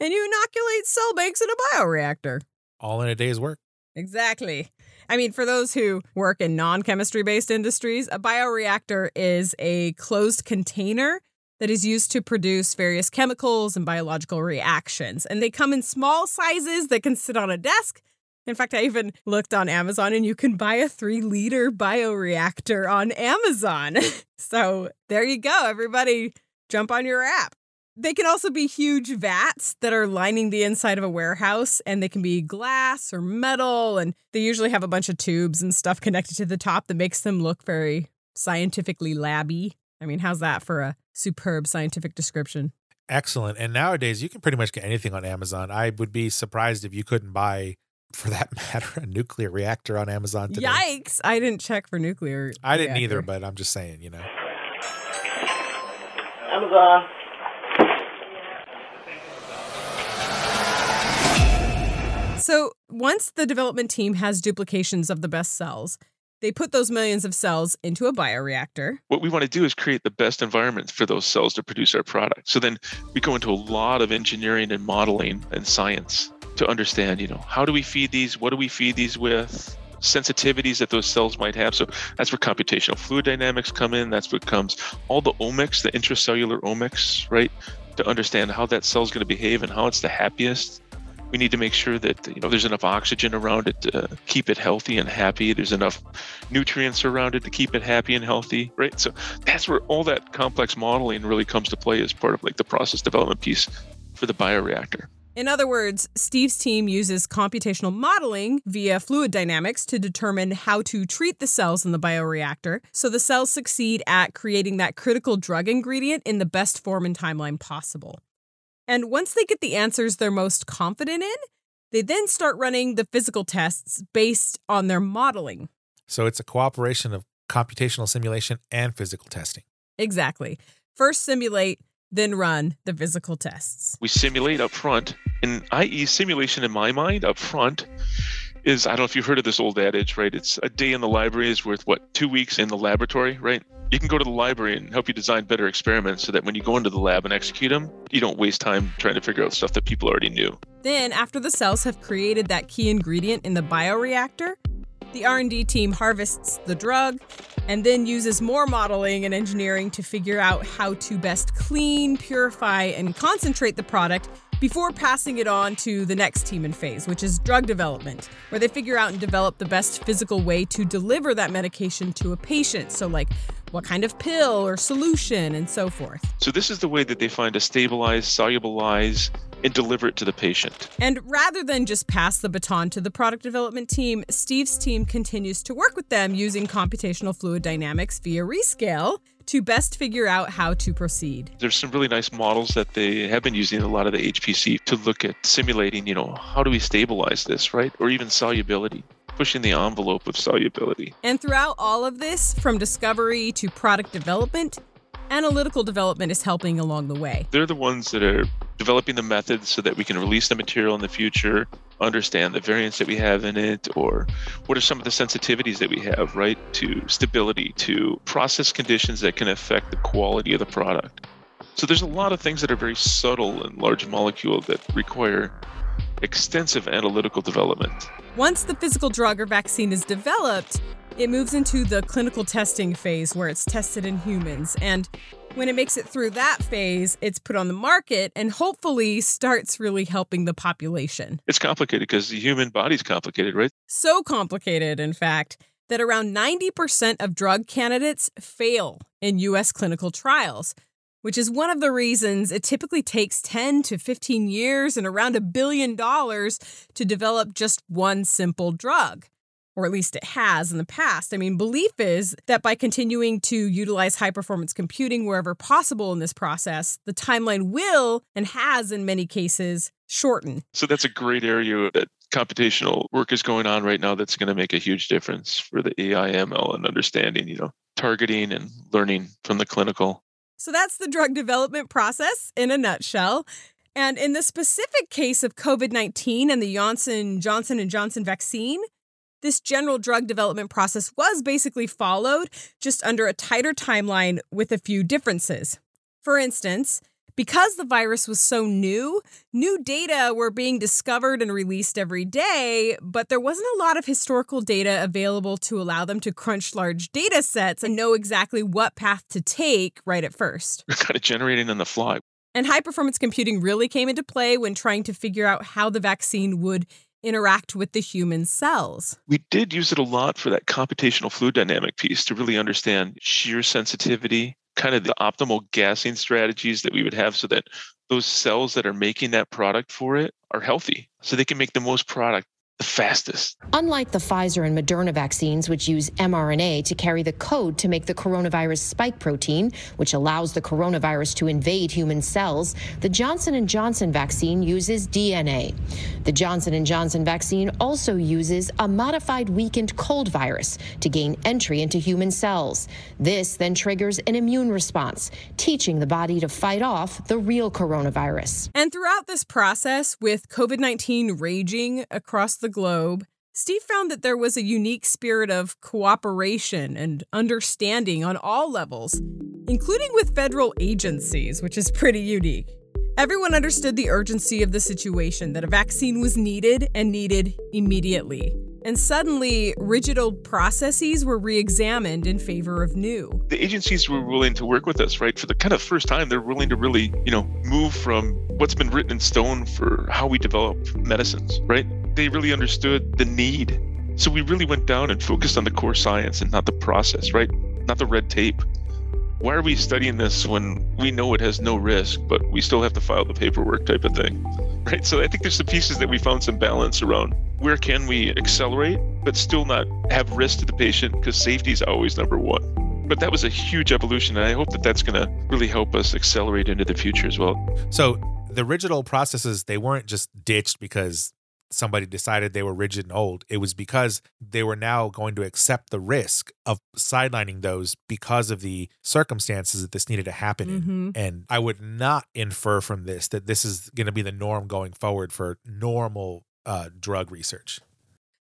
and you inoculate cell banks in a bioreactor. All in a day's work. Exactly. I mean, for those who work in non chemistry based industries, a bioreactor is a closed container that is used to produce various chemicals and biological reactions. And they come in small sizes that can sit on a desk. In fact, I even looked on Amazon and you can buy a three liter bioreactor on Amazon. so there you go, everybody. Jump on your app. They can also be huge vats that are lining the inside of a warehouse, and they can be glass or metal, and they usually have a bunch of tubes and stuff connected to the top that makes them look very scientifically labby. I mean, how's that for a superb scientific description? Excellent. And nowadays, you can pretty much get anything on Amazon. I would be surprised if you couldn't buy, for that matter, a nuclear reactor on Amazon today. Yikes! I didn't check for nuclear. I didn't reactor. either, but I'm just saying, you know. Amazon. So once the development team has duplications of the best cells, they put those millions of cells into a bioreactor. What we want to do is create the best environment for those cells to produce our product. So then we go into a lot of engineering and modeling and science to understand, you know, how do we feed these? What do we feed these with? sensitivities that those cells might have. So that's where computational fluid dynamics come in. That's what comes all the omics, the intracellular omics, right? To understand how that cell's going to behave and how it's the happiest. We need to make sure that you know there's enough oxygen around it to keep it healthy and happy. There's enough nutrients around it to keep it happy and healthy, right? So that's where all that complex modeling really comes to play as part of like the process development piece for the bioreactor. In other words, Steve's team uses computational modeling via fluid dynamics to determine how to treat the cells in the bioreactor so the cells succeed at creating that critical drug ingredient in the best form and timeline possible. And once they get the answers they're most confident in, they then start running the physical tests based on their modeling. So it's a cooperation of computational simulation and physical testing. Exactly. First simulate, then run the physical tests. We simulate up front, and i.e., simulation in my mind up front is I don't know if you've heard of this old adage, right? It's a day in the library is worth what, two weeks in the laboratory, right? You can go to the library and help you design better experiments so that when you go into the lab and execute them, you don't waste time trying to figure out stuff that people already knew. Then, after the cells have created that key ingredient in the bioreactor, the R&D team harvests the drug and then uses more modeling and engineering to figure out how to best clean, purify, and concentrate the product before passing it on to the next team in phase, which is drug development, where they figure out and develop the best physical way to deliver that medication to a patient. So, like what kind of pill or solution and so forth. So, this is the way that they find to stabilize, solubilize, and deliver it to the patient. And rather than just pass the baton to the product development team, Steve's team continues to work with them using computational fluid dynamics via Rescale to best figure out how to proceed. There's some really nice models that they have been using a lot of the HPC to look at simulating, you know, how do we stabilize this, right? Or even solubility pushing the envelope of solubility. And throughout all of this, from discovery to product development, analytical development is helping along the way. They're the ones that are developing the methods so that we can release the material in the future, understand the variants that we have in it, or what are some of the sensitivities that we have, right, to stability, to process conditions that can affect the quality of the product. So there's a lot of things that are very subtle and large molecule that require extensive analytical development. Once the physical drug or vaccine is developed, it moves into the clinical testing phase where it's tested in humans. And when it makes it through that phase, it's put on the market and hopefully starts really helping the population. It's complicated because the human body's complicated, right? So complicated, in fact, that around 90% of drug candidates fail in US clinical trials, which is one of the reasons it typically takes 10 to 15 years and around a billion dollars to develop just one simple drug or at least it has in the past. I mean, belief is that by continuing to utilize high performance computing wherever possible in this process, the timeline will and has in many cases shorten. So that's a great area that computational work is going on right now that's going to make a huge difference for the AI ML and understanding, you know, targeting and learning from the clinical. So that's the drug development process in a nutshell. And in the specific case of COVID-19 and the Johnson Johnson and Johnson vaccine, this general drug development process was basically followed, just under a tighter timeline with a few differences. For instance, because the virus was so new, new data were being discovered and released every day, but there wasn't a lot of historical data available to allow them to crunch large data sets and know exactly what path to take right at first. kind of generating on the fly. And high performance computing really came into play when trying to figure out how the vaccine would interact with the human cells. We did use it a lot for that computational fluid dynamic piece to really understand shear sensitivity, kind of the optimal gassing strategies that we would have so that those cells that are making that product for it are healthy so they can make the most product the fastest. Unlike the Pfizer and Moderna vaccines, which use mRNA to carry the code to make the coronavirus spike protein, which allows the coronavirus to invade human cells, the Johnson & Johnson vaccine uses DNA. The Johnson & Johnson vaccine also uses a modified weakened cold virus to gain entry into human cells. This then triggers an immune response, teaching the body to fight off the real coronavirus. And throughout this process, with COVID 19 raging across the globe, Steve found that there was a unique spirit of cooperation and understanding on all levels, including with federal agencies, which is pretty unique. Everyone understood the urgency of the situation, that a vaccine was needed and needed immediately. And suddenly, rigid old processes were re examined in favor of new. The agencies were willing to work with us, right? For the kind of first time, they're willing to really, you know, move from what's been written in stone for how we develop medicines, right? They really understood the need. So we really went down and focused on the core science and not the process, right? Not the red tape. Why are we studying this when we know it has no risk, but we still have to file the paperwork type of thing? Right. So I think there's some pieces that we found some balance around where can we accelerate, but still not have risk to the patient because safety is always number one. But that was a huge evolution, and I hope that that's going to really help us accelerate into the future as well. So the original processes, they weren't just ditched because somebody decided they were rigid and old. It was because they were now going to accept the risk of sidelining those because of the circumstances that this needed to happen in. Mhm. And I would not infer from this that this is going to be the norm going forward for normal uh, drug research.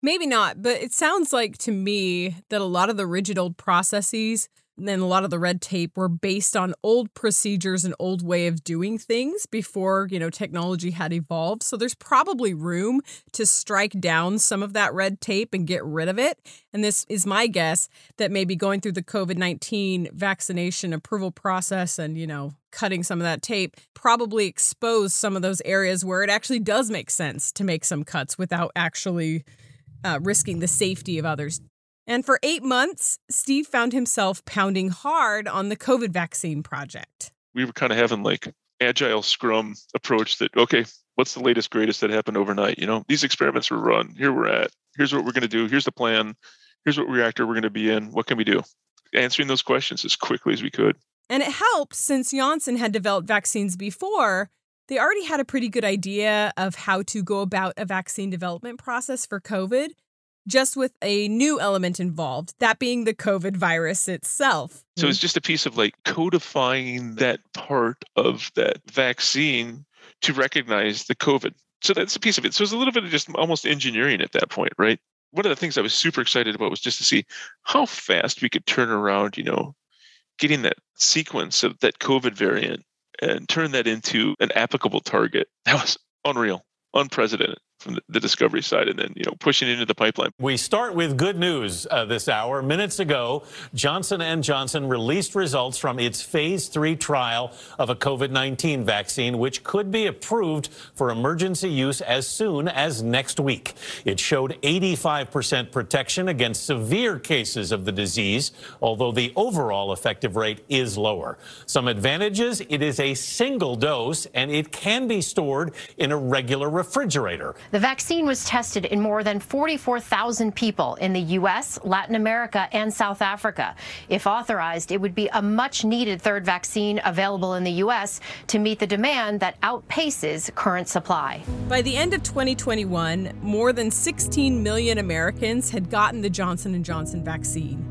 Maybe not, but it sounds like to me that a lot of the rigid old processes and then a lot of the red tape were based on old procedures and old way of doing things before, you know, technology had evolved. So there's probably room to strike down some of that red tape and get rid of it. And this is my guess that maybe going through the COVID-19 vaccination approval process and, you know, cutting some of that tape probably exposed some of those areas where it actually does make sense to make some cuts without actually uh, risking the safety of others. And for eight months, Steve found himself pounding hard on the COVID vaccine project. We were kind of having like agile scrum approach that, okay, what's the latest, greatest that happened overnight? You know, these experiments were run. Here we're at. Here's what we're going to do. Here's the plan. Here's what reactor we're going to be in. What can we do? Answering those questions as quickly as we could. And it helped since Janssen had developed vaccines before. They already had a pretty good idea of how to go about a vaccine development process for COVID, just with a new element involved, that being the COVID virus itself. So it's just a piece of like codifying that part of that vaccine to recognize the COVID. So that's a piece of it. So it's a little bit of just almost engineering at that point, right? One of the things I was super excited about was just to see how fast we could turn around, you know, getting that sequence of that COVID variant and turn that into an applicable target. That was unreal, unprecedented from the, discovery side, and then you know pushing into the pipeline. We start with good news uh, this hour. Minutes ago, Johnson & Johnson released results from its phase 3 trial of a COVID-19 vaccine which could be approved for emergency use as soon as next week. It showed 85% protection against severe cases of the disease, although the overall effective rate is lower. Some advantages, it is a single dose and it can be stored in a regular refrigerator. The vaccine was tested in more than 44,000 people in the U.S., Latin America, and South Africa. If authorized, it would be a much needed third vaccine available in the U.S. to meet the demand that outpaces current supply. By the end of 2021, more than 16 million Americans had gotten the Johnson & Johnson vaccine.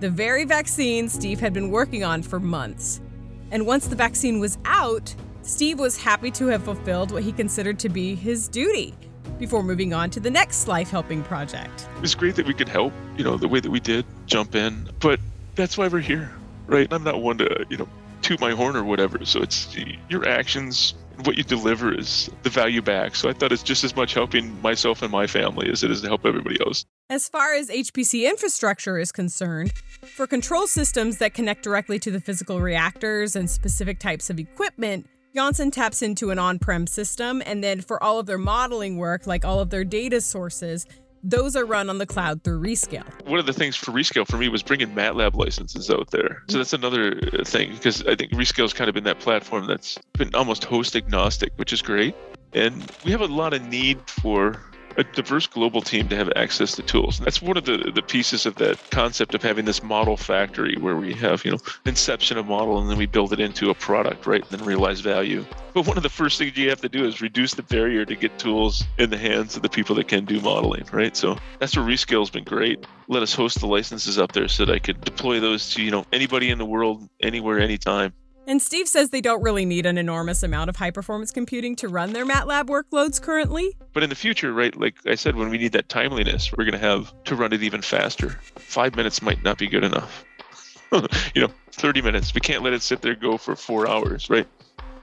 The very vaccine Steve had been working on for months. And once the vaccine was out, Steve was happy to have fulfilled what he considered to be his duty before moving on to the next life helping project. It's great that we could help, you know, the way that we did, jump in, but that's why we're here, right? I'm not one to, you know, toot my horn or whatever. So it's your actions, what you deliver is the value back. So I thought it's just as much helping myself and my family as it is to help everybody else. As far as HPC infrastructure is concerned, for control systems that connect directly to the physical reactors and specific types of equipment, Janssen taps into an on prem system, and then for all of their modeling work, like all of their data sources, those are run on the cloud through Rescale. One of the things for Rescale for me was bringing MATLAB licenses out there. So mm-hmm. that's another uh, thing because I think Rescale's kind of been that platform that's been almost host agnostic, which is great. And we have a lot of need for a diverse global team to have access to tools. That's one of the, the pieces of that concept of having this model factory where we have, you know, inception of model and then we build it into a product, right? And then realize value. But one of the first things you have to do is reduce the barrier to get tools in the hands of the people that can do modeling, right? So that's where Rescale's been great. Let us host the licenses up there so that I could deploy those to, you know, anybody in the world, anywhere, anytime. And Steve says they don't really need an enormous amount of high performance computing to run their MATLAB workloads currently. But in the future, right, like I said, when we need that timeliness, we're going to have to run it even faster. Five minutes might not be good enough. you know, 30 minutes. We can't let it sit there go for four hours, right?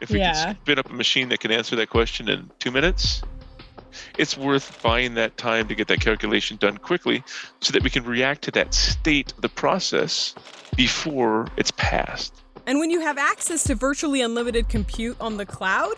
If we Yeah. can spin up a machine that can answer that question in two minutes, it's worth buying that time to get that calculation done quickly so that we can react to that state of the process before it's passed. And when you have access to virtually unlimited compute on the cloud,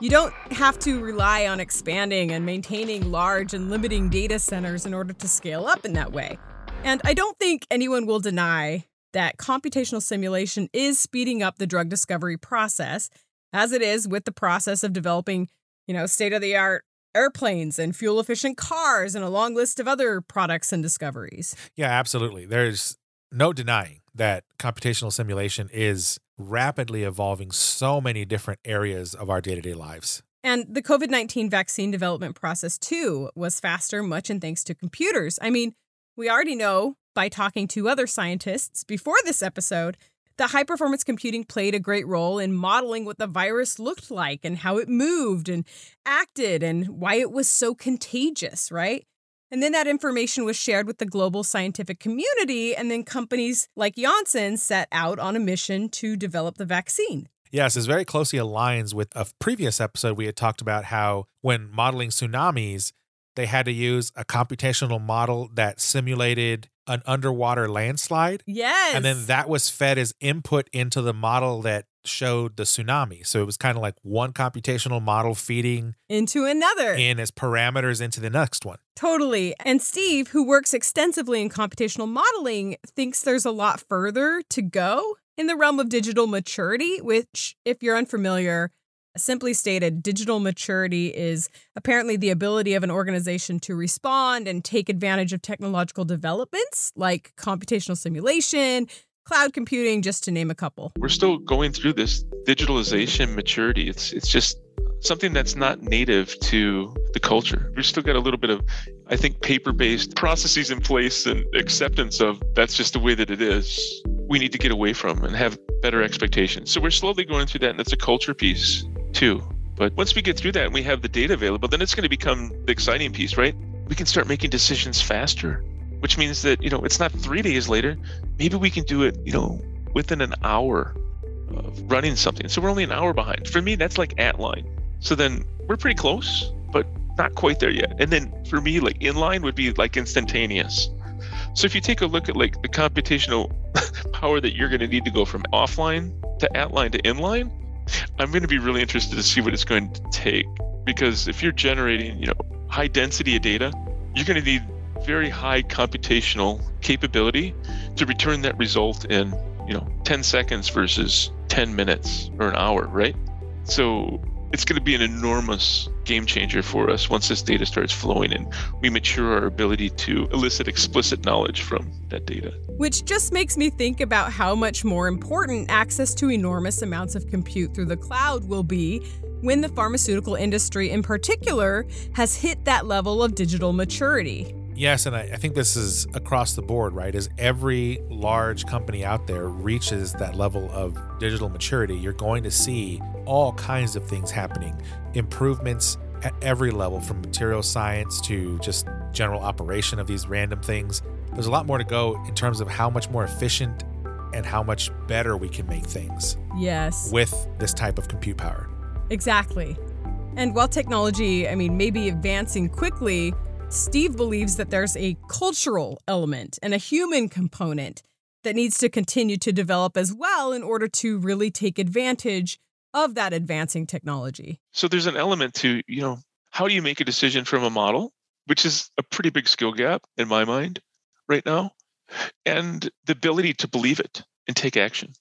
you don't have to rely on expanding and maintaining large and limiting data centers in order to scale up in that way. And I don't think anyone will deny that computational simulation is speeding up the drug discovery process, as it is with the process of developing, you know, state of the art airplanes and fuel efficient cars and a long list of other products and discoveries. Yeah, absolutely. There's no denying that computational simulation is rapidly evolving so many different areas of our day to day lives. And the COVID 19 vaccine development process, too, was faster, much and thanks to computers. I mean, we already know by talking to other scientists before this episode that high performance computing played a great role in modeling what the virus looked like and how it moved and acted and why it was so contagious, right? And then that information was shared with the global scientific community, and then companies like Janssen set out on a mission to develop the vaccine. Yes, this very closely aligns with a previous episode we had talked about how when modeling tsunamis, they had to use a computational model that simulated an underwater landslide. Yes. And then that was fed as input into the model that showed the tsunami. So it was kind of like one computational model feeding into another in as parameters into the next one. Totally. And Steve, who works extensively in computational modeling, thinks there's a lot further to go in the realm of digital maturity, which, if you're unfamiliar, Simply stated, digital maturity is apparently the ability of an organization to respond and take advantage of technological developments like computational simulation, cloud computing, just to name a couple. We're still going through this digitalization maturity. It's it's just something that's not native to the culture. We've still got a little bit of, I think, paper-based processes in place and acceptance of that's just the way that it is. We need to get away from and have better expectations. So we're slowly going through that, and that's a culture piece too. But once we get through that and we have the data available, then it's going to become the exciting piece, right? We can start making decisions faster, which means that, you know, it's not three days later. Maybe we can do it, you know, within an hour of running something. So we're only an hour behind. For me, that's like at line. So then we're pretty close, but not quite there yet. And then for me, like inline would be like instantaneous. So if you take a look at like the computational power that you're going to need to go from offline to at line to inline, I'm going to be really interested to see what it's going to take because if you're generating, you know, high density of data, you're going to need very high computational capability to return that result in, you know, 10 seconds versus 10 minutes or an hour, right? So it's going to be an enormous game changer for us once this data starts flowing and we mature our ability to elicit explicit knowledge from that data. Which just makes me think about how much more important access to enormous amounts of compute through the cloud will be when the pharmaceutical industry, in particular, has hit that level of digital maturity. Yes, and I, I, think this is across the board, right? As every large company out there reaches that level of digital maturity, you're going to see all kinds of things happening, improvements at every level from material science to just general operation of these random things. There's a lot more to go in terms of how much more efficient and how much better we can make things. Yes. With this type of compute power. Exactly. And while technology, I mean, may be advancing quickly, Steve believes that there's a cultural element and a human component that needs to continue to develop as well in order to really take advantage of that advancing technology. So there's an element to, you know, how do you make a decision from a model, which is a pretty big skill gap in my mind right now, and the ability to believe it and take action.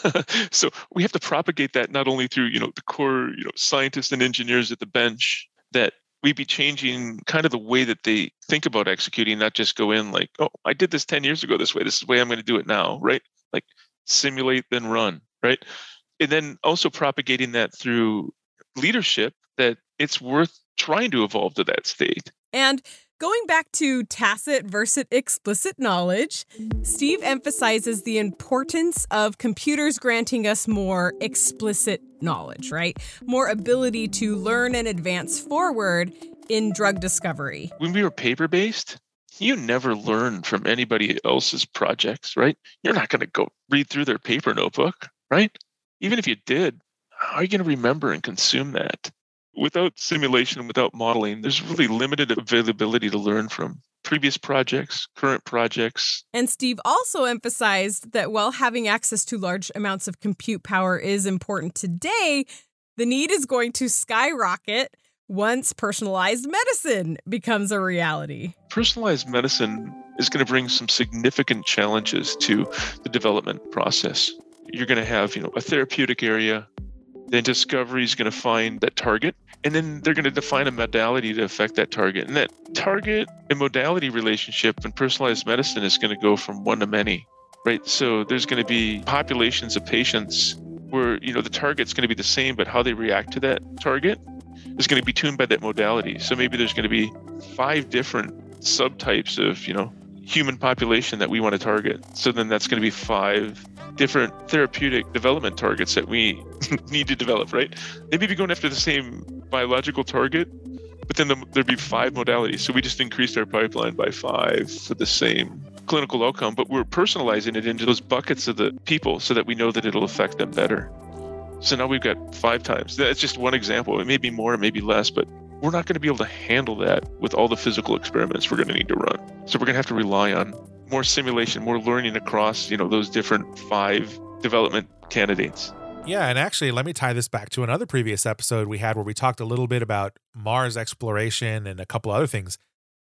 so we have to propagate that not only through, you know, the core, you know, scientists and engineers at the bench that we be changing kind of the way that they think about executing, not just go in like, oh, I did this 10 years ago this way. This is the way I'm going to do it now, right? Like simulate, then run, right? And then also propagating that through leadership that it's worth trying to evolve to that state. And Going back to tacit versus explicit knowledge, Steve emphasizes the importance of computers granting us more explicit knowledge, right? More ability to learn and advance forward in drug discovery. When we were paper based, you never learn from anybody else's projects, right? You're not going to go read through their paper notebook, right? Even if you did, how are you going to remember and consume that? Without simulation, without modeling, there's really limited availability to learn from previous projects, current projects. And Steve also emphasized that while having access to large amounts of compute power is important today, the need is going to skyrocket once personalized medicine becomes a reality. Personalized medicine is going to bring some significant challenges to the development process. You're going to have, you know, a therapeutic area, then discovery is going to find that target, and then they're going to define a modality to affect that target. And that target and modality relationship in personalized medicine is going to go from one to many, right? So there's going to be populations of patients where, you know, the target's going to be the same, but how they react to that target is going to be tuned by that modality. So maybe there's going to be five different subtypes of, you know, human population that we want to target. So then that's going to be five different therapeutic development targets that we need to develop, right? They may be going after the same biological target, but then the, there'd be five modalities. So we just increased our pipeline by five for the same clinical outcome, but we're personalizing it into those buckets of the people so that we know that it'll affect them better. So now we've got five times. That's just one example. It may be more, it may be less, but we're not going to be able to handle that with all the physical experiments we're going to need to run. So we're going to have to rely on more simulation, more learning across, you know, those different five development candidates. Yeah, and actually, let me tie this back to another previous episode we had where we talked a little bit about Mars exploration and a couple other things.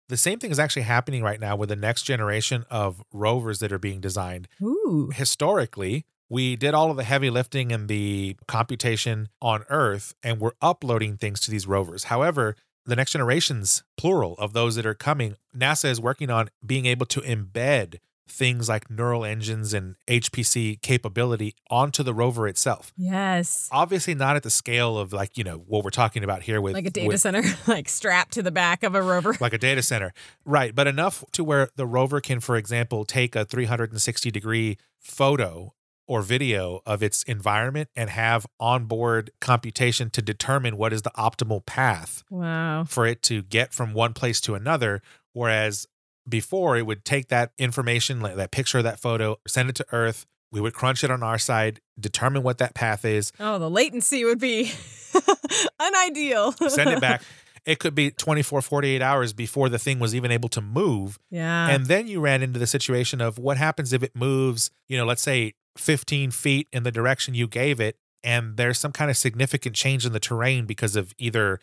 The same thing is actually happening right now with the next generation of rovers that are being designed. Ooh. Historically, we did all of the heavy lifting and the computation on Earth, and we're uploading things to these rovers. However, the next generations, plural, of those that are coming, NASA is working on being able to embed things like neural engines and HPC capability onto the rover itself. Yes. Obviously, not at the scale of like, you know, what we're talking about here with Like a data with- center, like strapped to the back of a rover. like a data center. Right. But enough to where the rover can, for example, take a 360 degree photo or video of its environment and have onboard computation to determine what is the optimal path Wow. for it to get from one place to another. Whereas before, it would take that information, like that picture, that photo, send it to Earth. We would crunch it on our side, determine what that path is, Oh, the latency would be unideal. send it back. It could be 24, 48 hours before the thing was even able to move. Yeah. And then you ran into the situation of what happens if it moves, you know, let's say 15 feet in the direction you gave it, and there's some kind of significant change in the terrain because of either,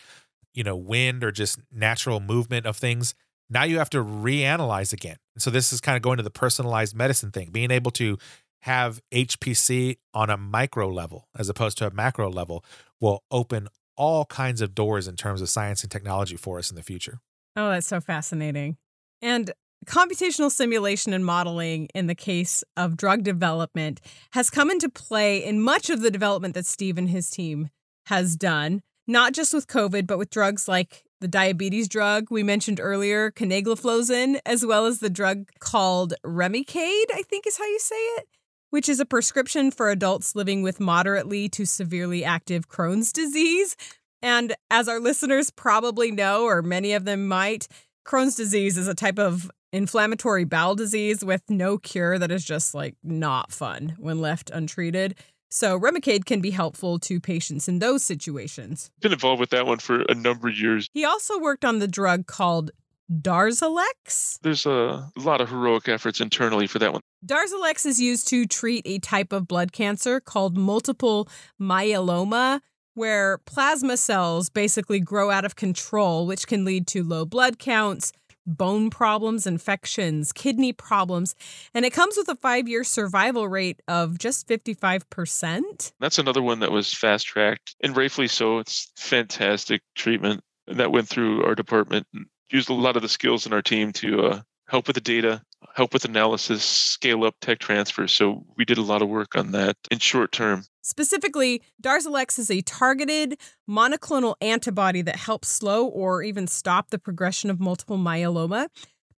you know, wind or just natural movement of things. Now you have to reanalyze again. So this is kind of going to the personalized medicine thing, being able to have HPC on a micro level as opposed to a macro level will open all kinds of doors in terms of science and technology for us in the future. Oh, that's so fascinating. And computational simulation and modeling in the case of drug development has come into play in much of the development that Steve and his team has done, not just with COVID, but with drugs like the diabetes drug we mentioned earlier, canagliflozin, as well as the drug called Remicade, I think is how you say it, which is a prescription for adults living with moderately to severely active Crohn's disease. And as our listeners probably know, or many of them might, Crohn's disease is a type of inflammatory bowel disease with no cure that is just like not fun when left untreated. So Remicade can be helpful to patients in those situations. Been involved with that one for a number of years. He also worked on the drug called Darzalex. There's a lot of heroic efforts internally for that one. Darzalex is used to treat a type of blood cancer called multiple myeloma, where plasma cells basically grow out of control, which can lead to low blood counts, bone problems, infections, kidney problems. And it comes with a five year survival rate of just 55%. That's another one that was fast tracked, and rightfully so. It's fantastic treatment that went through our department used a lot of the skills in our team to uh, help with the data, help with analysis, scale up tech transfer. So we did a lot of work on that in short term. Specifically, Darzalex is a targeted monoclonal antibody that helps slow or even stop the progression of multiple myeloma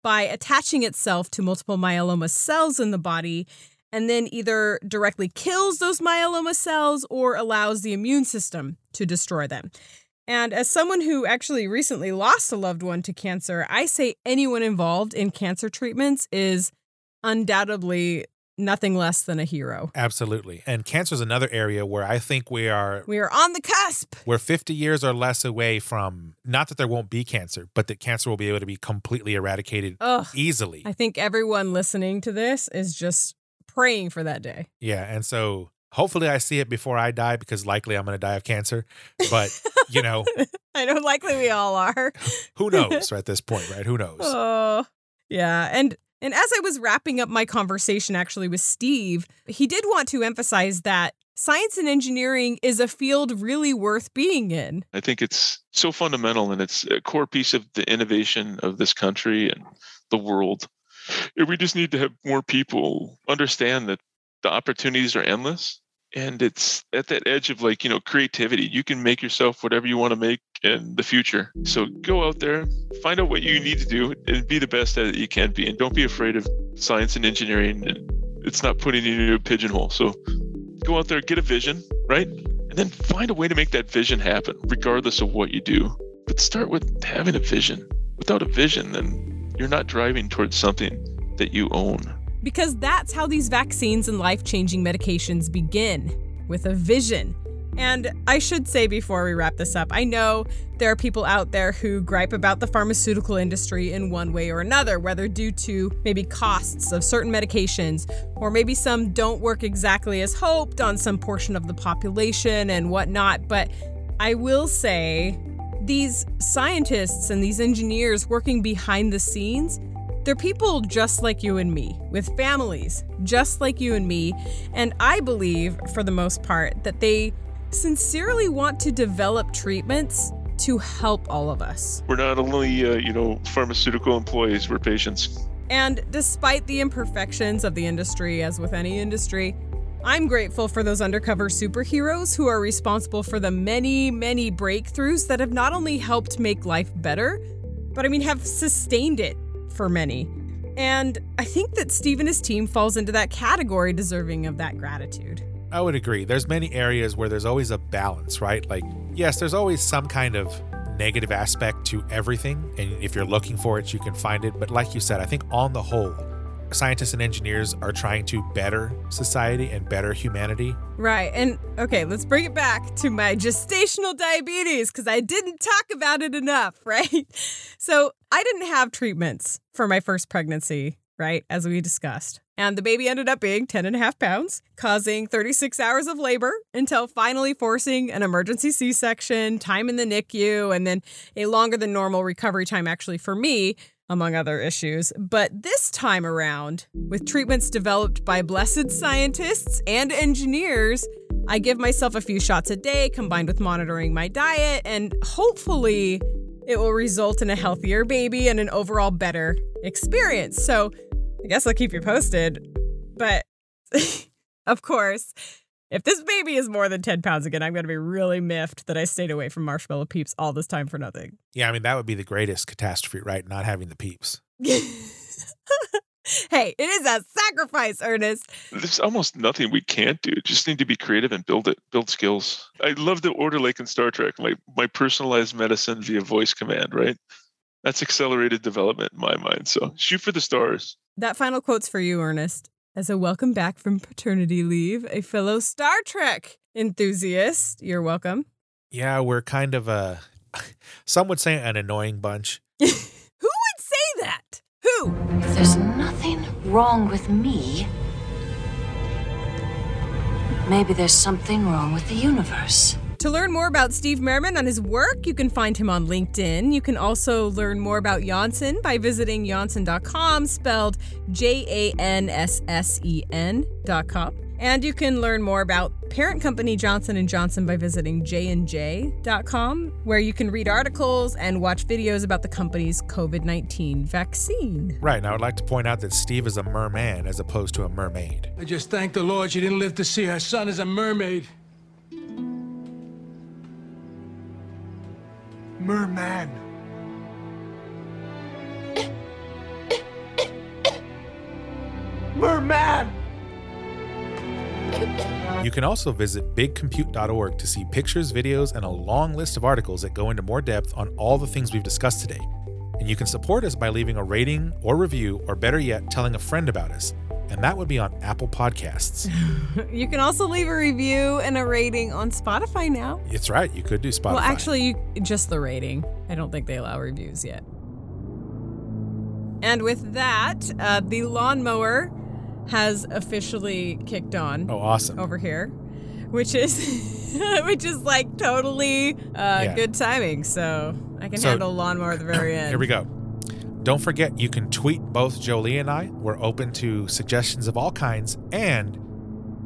by attaching itself to multiple myeloma cells in the body and then either directly kills those myeloma cells or allows the immune system to destroy them. And as someone who actually recently lost a loved one to cancer, I say anyone involved in cancer treatments is undoubtedly nothing less than a hero. Absolutely. And cancer is another area where I think we are We are on the cusp. we're 50 years or less away from not that there won't be cancer, but that cancer will be able to be completely eradicated Ugh. easily. I think everyone listening to this is just praying for that day. Yeah, and so hopefully I see it before I die because likely I'm going to die of cancer. But, you know, I know likely we all are. who knows at this point, right? Who knows? Oh, yeah. And and as I was wrapping up my conversation actually with Steve, he did want to emphasize that science and engineering is a field really worth being in. I think it's so fundamental and it's a core piece of the innovation of this country and the world. And we just need to have more people understand that the opportunities are endless and it's at that edge of like, you know, creativity. You can make yourself whatever you want to make in the future. So go out there, find out what you need to do and be the best at it you can be and don't be afraid of science and engineering and it's not putting you in a pigeonhole. So go out there, get a vision, right? And then find a way to make that vision happen, regardless of what you do. But start with having a vision. Without a vision, then you're not driving towards something that you own. Because that's how these vaccines and life changing medications begin with a vision. And I should say before we wrap this up, I know there are people out there who gripe about the pharmaceutical industry in one way or another, whether due to maybe costs of certain medications, or maybe some don't work exactly as hoped on some portion of the population and whatnot. But I will say, these scientists and these engineers working behind the scenes, they're people just like you and me, with families just like you and me. And I believe, for the most part, that they sincerely want to develop treatments to help all of us. We're not only, uh, you know, pharmaceutical employees, we're patients. And despite the imperfections of the industry, as with any industry, I'm grateful for those undercover superheroes who are responsible for the many, many breakthroughs that have not only helped make life better, but I mean, have sustained it for many. And I think that Steve and his team falls into that category deserving of that gratitude. I would agree. There's many areas where there's always a balance, right? Like, yes, there's always some kind of negative aspect to everything. And if you're looking for it, you can find it. But like you said, I think on the whole, scientists and engineers are trying to better society and better humanity. Right. And okay, let's bring it back to my gestational diabetes because I didn't talk about it enough, right? So I didn't have treatments for my first pregnancy, right? As we discussed. And the baby ended up being 10 and a half pounds, causing 36 hours of labor until finally forcing an emergency C section, time in the NICU, and then a longer than normal recovery time actually for me, among other issues. But this time around, with treatments developed by blessed scientists and engineers, I give myself a few shots a day combined with monitoring my diet, and hopefully, it will result in a healthier baby and an overall better experience. So, I guess I'll keep you posted. But of course, if this baby is more than 10 pounds again, I'm going to be really miffed that I stayed away from marshmallow peeps all this time for nothing. Yeah, I mean, that would be the greatest catastrophe, right? Not having the peeps. hey, it is a sacrifice, Ernest. There's almost nothing we can't do. Just need to be creative and build it, build skills. I love the order like in Star Trek, my my personalized medicine via voice command, right? That's accelerated development in my mind. So shoot for the stars. That final quote's for you, Ernest. As a welcome back from paternity leave, a fellow Star Trek enthusiast, you're welcome. Yeah, we're kind of a, some would say an annoying bunch. Who would say that? Who? If there's nothing wrong with me, maybe there's something wrong with the universe. To learn more about Steve Merriman and his work, you can find him on LinkedIn. You can also learn more about Janssen by visiting janssen.com, spelled J A N S S E N.com. And you can learn more about parent company Johnson & Johnson by visiting jnj.com, where you can read articles and watch videos about the company's COVID-19 vaccine. Right, and I would like to point out that Steve is a merman as opposed to a mermaid. I just thank the Lord she didn't live to see her son as a mermaid. Merman. Merman! You can also visit bigcompute.org to see pictures, videos, and a long list of articles that go into more depth on all the things we've discussed today. And you can support us by leaving a rating or review, or better yet, telling a friend about us. And that would be on Apple Podcasts. You can also leave a review and a rating on Spotify now. it's right, you could do Spotify. Well, actually, you, just the rating. I don't think they allow reviews yet. And with that, uh, the lawnmower has officially kicked on. Oh, awesome. Over here, which is which is like totally uh, Yeah. good timing. So I can So- handle lawnmower at the very end. Here we go. Don't forget, you can tweet both Jolie and I. We're open to suggestions of all kinds. And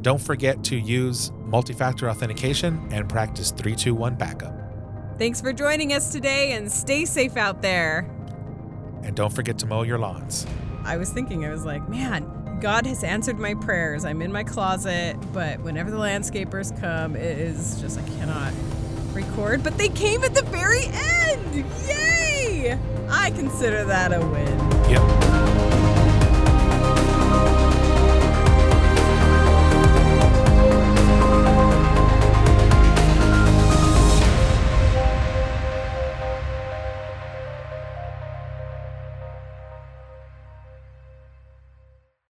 don't forget to use multi factor authentication and practice 321 backup. Thanks for joining us today, and stay safe out there. And don't forget to mow your lawns. I was thinking, I was like, man, God has answered my prayers. I'm in my closet, but whenever the landscapers come, it is just, I cannot record. But they came at the very end! Yay! I consider that a win. Yep.